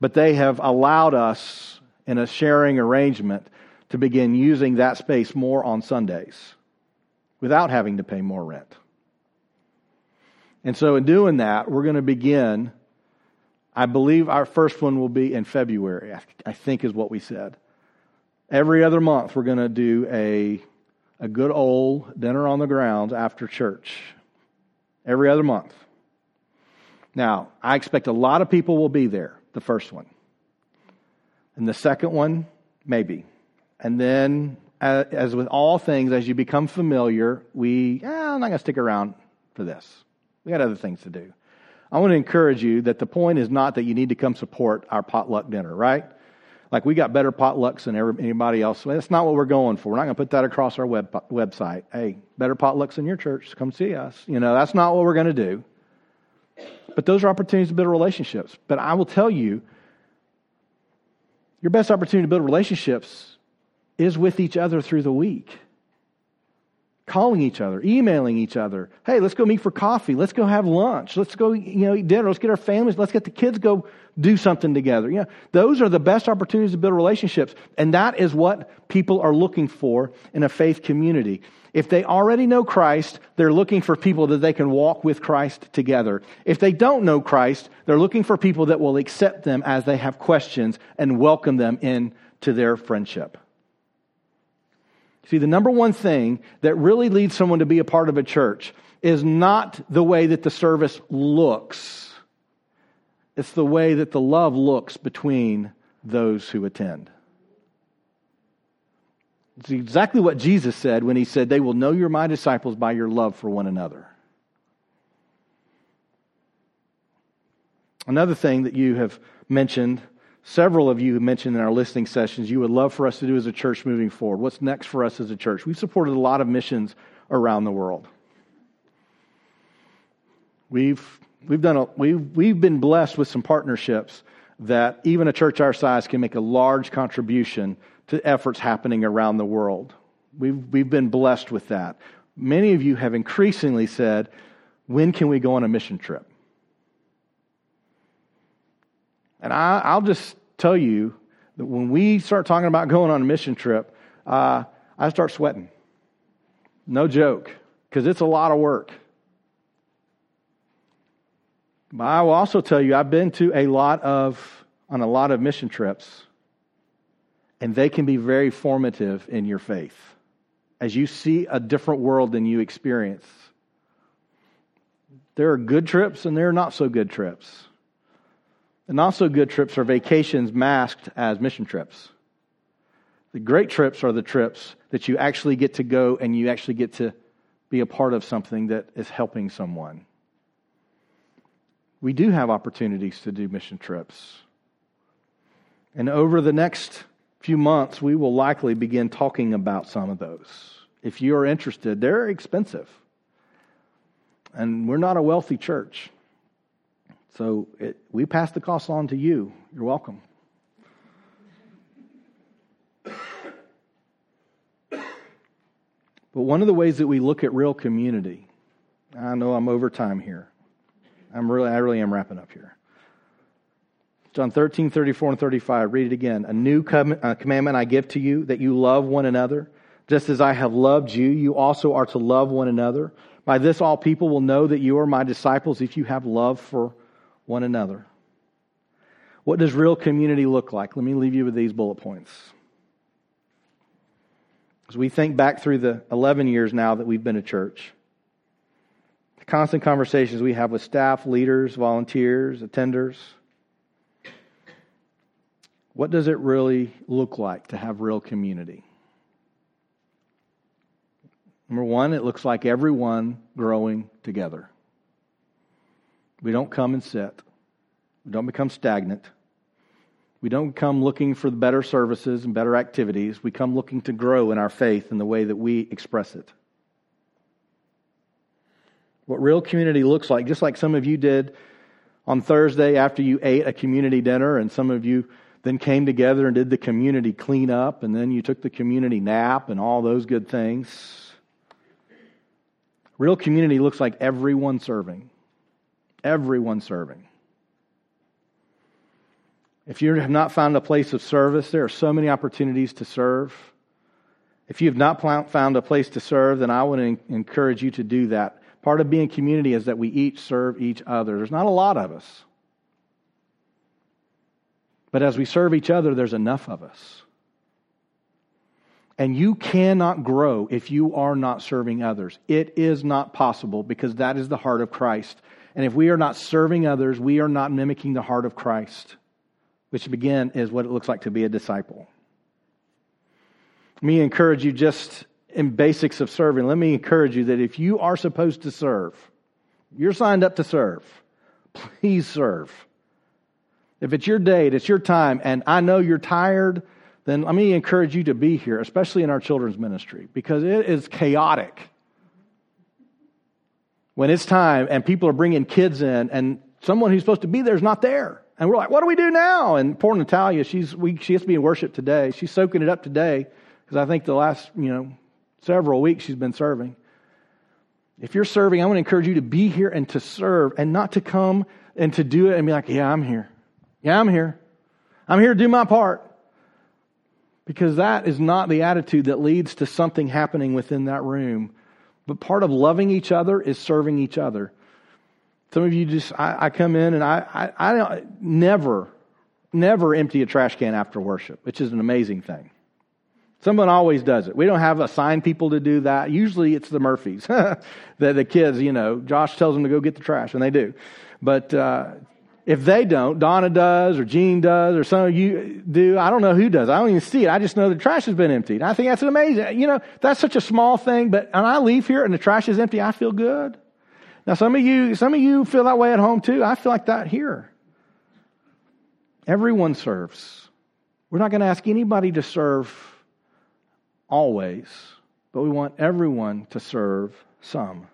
but they have allowed us in a sharing arrangement to begin using that space more on Sundays without having to pay more rent. And so, in doing that, we're going to begin. I believe our first one will be in February, I think is what we said. Every other month, we're going to do a, a good old dinner on the grounds after church. Every other month. Now, I expect a lot of people will be there the first one. And the second one, maybe. And then, as with all things, as you become familiar, we, eh, I'm not going to stick around for this. We got other things to do. I want to encourage you that the point is not that you need to come support our potluck dinner, right? Like we got better potlucks than anybody else. That's not what we're going for. We're not going to put that across our web, website. Hey, better potlucks in your church. Come see us. You know, that's not what we're going to do. But those are opportunities to build relationships. But I will tell you, your best opportunity to build relationships is with each other through the week. Calling each other, emailing each other. Hey, let's go meet for coffee. Let's go have lunch. Let's go, you know, eat dinner. Let's get our families. Let's get the kids go do something together. You know, those are the best opportunities to build relationships. And that is what people are looking for in a faith community. If they already know Christ, they're looking for people that they can walk with Christ together. If they don't know Christ, they're looking for people that will accept them as they have questions and welcome them into their friendship. See, the number one thing that really leads someone to be a part of a church is not the way that the service looks, it's the way that the love looks between those who attend. It's exactly what Jesus said when he said, They will know you're my disciples by your love for one another. Another thing that you have mentioned, several of you have mentioned in our listening sessions, you would love for us to do as a church moving forward. What's next for us as a church? We've supported a lot of missions around the world. We've, we've, done a, we've, we've been blessed with some partnerships that even a church our size can make a large contribution to efforts happening around the world. We've, we've been blessed with that. Many of you have increasingly said, When can we go on a mission trip? And I, will just tell you that when we start talking about going on a mission trip, uh, I start sweating. No joke, because it's a lot of work. But I will also tell you, I've been to a lot of, on a lot of mission trips and they can be very formative in your faith as you see a different world than you experience. There are good trips and there are not so good trips. The not so good trips are vacations masked as mission trips. The great trips are the trips that you actually get to go and you actually get to be a part of something that is helping someone. We do have opportunities to do mission trips. And over the next few months, we will likely begin talking about some of those. If you're interested, they're expensive. And we're not a wealthy church. So it, we pass the cost on to you. You're welcome. But one of the ways that we look at real community, I know I'm over time here. I'm really, I really am wrapping up here. John 13, 34 and 35. Read it again. A new uh, commandment I give to you, that you love one another. Just as I have loved you, you also are to love one another. By this, all people will know that you are my disciples if you have love for one another. What does real community look like? Let me leave you with these bullet points. As we think back through the 11 years now that we've been a church, the constant conversations we have with staff, leaders, volunteers, attenders, what does it really look like to have real community? Number one, it looks like everyone growing together. We don't come and sit. We don't become stagnant. We don't come looking for better services and better activities. We come looking to grow in our faith in the way that we express it. What real community looks like, just like some of you did on Thursday after you ate a community dinner, and some of you then came together and did the community cleanup, and then you took the community nap and all those good things. Real community looks like everyone serving. Everyone serving. If you have not found a place of service, there are so many opportunities to serve. If you have not found a place to serve, then I would encourage you to do that. Part of being community is that we each serve each other. There's not a lot of us. But as we serve each other, there's enough of us. And you cannot grow if you are not serving others. It is not possible because that is the heart of Christ. And if we are not serving others, we are not mimicking the heart of Christ which again is what it looks like to be a disciple. Let me encourage you just in basics of serving. Let me encourage you that if you are supposed to serve, you're signed up to serve, please serve. If it's your date, it's your time, and I know you're tired, then let me encourage you to be here, especially in our children's ministry, because it is chaotic. When it's time and people are bringing kids in, and someone who's supposed to be there is not there. And we're like, what do we do now? And poor Natalia, she's, we, she has to be in worship today. She's soaking it up today because I think the last, you know, several weeks she's been serving. If you're serving, I want to encourage you to be here and to serve and not to come and to do it and be like, yeah, I'm here. Yeah, I'm here. I'm here to do my part. Because that is not the attitude that leads to something happening within that room. But part of loving each other is serving each other. Some of you just, I, I come in and I, I, I never, never empty a trash can after worship, which is an amazing thing. Someone always does it. We don't have assigned people to do that. Usually it's the Murphys, (laughs) the, the kids, you know. Josh tells them to go get the trash, and they do. But uh, if they don't, Donna does, or Jean does, or some of you do. I don't know who does. I don't even see it. I just know the trash has been emptied. I think that's amazing. You know, that's such a small thing, but when I leave here and the trash is empty, I feel good. Now, some of you, some of you feel that way at home too. I feel like that here. Everyone serves. We're not going to ask anybody to serve always, but we want everyone to serve some.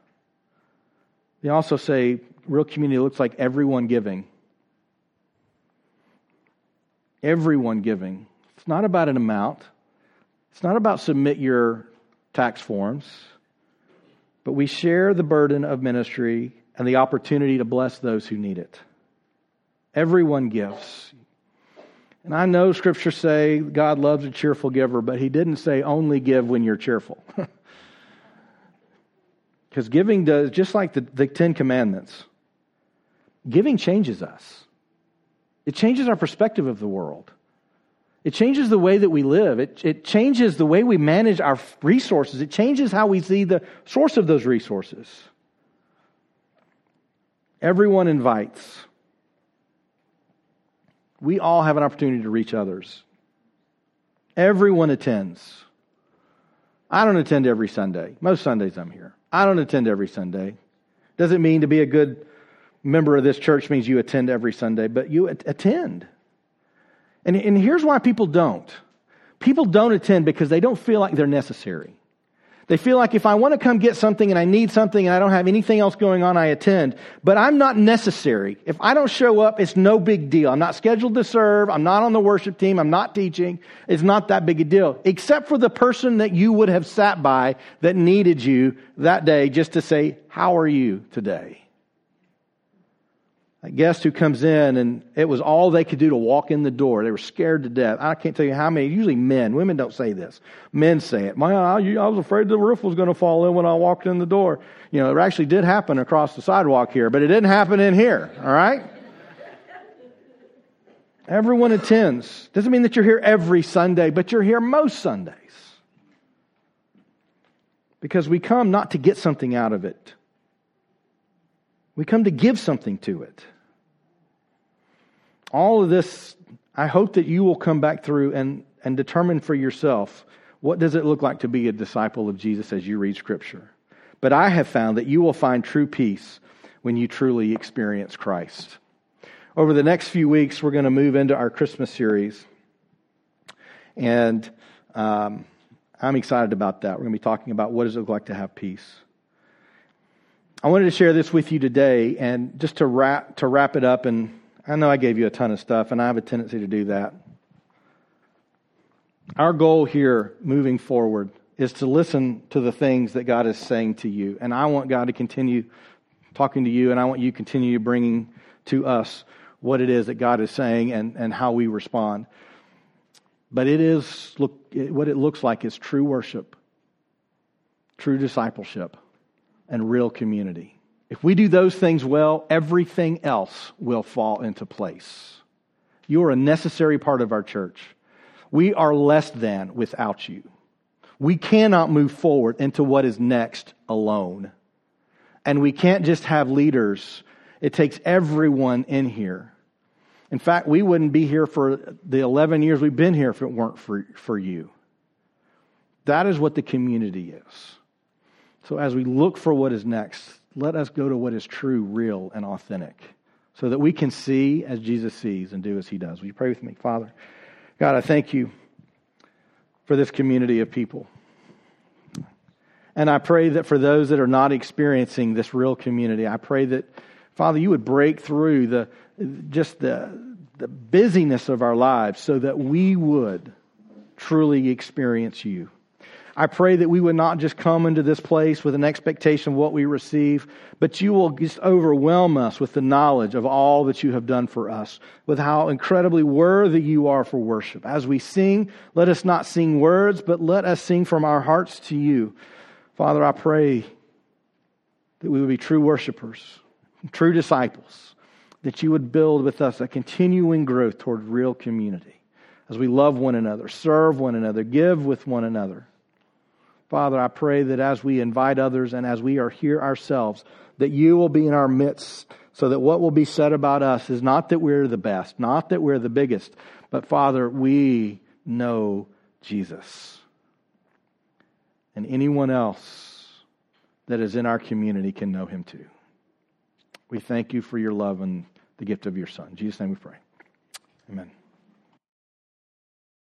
They also say real community looks like everyone giving. Everyone giving. It's not about an amount. It's not about submit your tax forms but we share the burden of ministry and the opportunity to bless those who need it. Everyone gives. And I know scripture say God loves a cheerful giver, but he didn't say only give when you're cheerful. (laughs) Because giving does, just like the, the Ten Commandments, giving changes us. It changes our perspective of the world. It changes the way that we live. It, it changes the way we manage our resources. It changes how we see the source of those resources. Everyone invites. We all have an opportunity to reach others. Everyone attends. I don't attend every Sunday. Most Sundays I'm here. I don't attend every Sunday. Doesn't mean to be a good member of this church means you attend every Sunday, but you attend. And, and here's why people don't people don't attend because they don't feel like they're necessary. They feel like if I want to come get something and I need something and I don't have anything else going on, I attend. But I'm not necessary. If I don't show up, it's no big deal. I'm not scheduled to serve. I'm not on the worship team. I'm not teaching. It's not that big a deal. Except for the person that you would have sat by that needed you that day just to say, How are you today? Guest who comes in and it was all they could do to walk in the door. They were scared to death. I can't tell you how many, usually men, women don't say this. Men say it. Man, I, I was afraid the roof was going to fall in when I walked in the door. You know, it actually did happen across the sidewalk here, but it didn't happen in here, all right? Everyone attends. Doesn't mean that you're here every Sunday, but you're here most Sundays. Because we come not to get something out of it. We come to give something to it. All of this, I hope that you will come back through and, and determine for yourself what does it look like to be a disciple of Jesus as you read Scripture. But I have found that you will find true peace when you truly experience Christ. Over the next few weeks, we're going to move into our Christmas series. And um, I'm excited about that. We're going to be talking about what does it look like to have peace. I wanted to share this with you today, and just to wrap to wrap it up. And I know I gave you a ton of stuff, and I have a tendency to do that. Our goal here, moving forward, is to listen to the things that God is saying to you, and I want God to continue talking to you, and I want you to continue bringing to us what it is that God is saying and, and how we respond. But it is look what it looks like is true worship, true discipleship, and real community. If we do those things well, everything else will fall into place. You are a necessary part of our church. We are less than without you. We cannot move forward into what is next alone. And we can't just have leaders it takes everyone in here. In fact, we wouldn't be here for the 11 years we've been here if it weren't for, for you. That is what the community is. So as we look for what is next, let us go to what is true, real, and authentic so that we can see as Jesus sees and do as he does. Will you pray with me? Father, God, I thank you for this community of people. And I pray that for those that are not experiencing this real community, I pray that Father, you would break through the just the, the busyness of our lives so that we would truly experience you. I pray that we would not just come into this place with an expectation of what we receive, but you will just overwhelm us with the knowledge of all that you have done for us, with how incredibly worthy you are for worship. As we sing, let us not sing words, but let us sing from our hearts to you. Father, I pray that we would be true worshipers true disciples, that you would build with us a continuing growth toward real community as we love one another, serve one another, give with one another. Father, I pray that as we invite others and as we are here ourselves, that you will be in our midst so that what will be said about us is not that we're the best, not that we're the biggest, but Father, we know Jesus. And anyone else that is in our community can know him too. We thank you for your love and the gift of your Son. In Jesus' name we pray. Amen.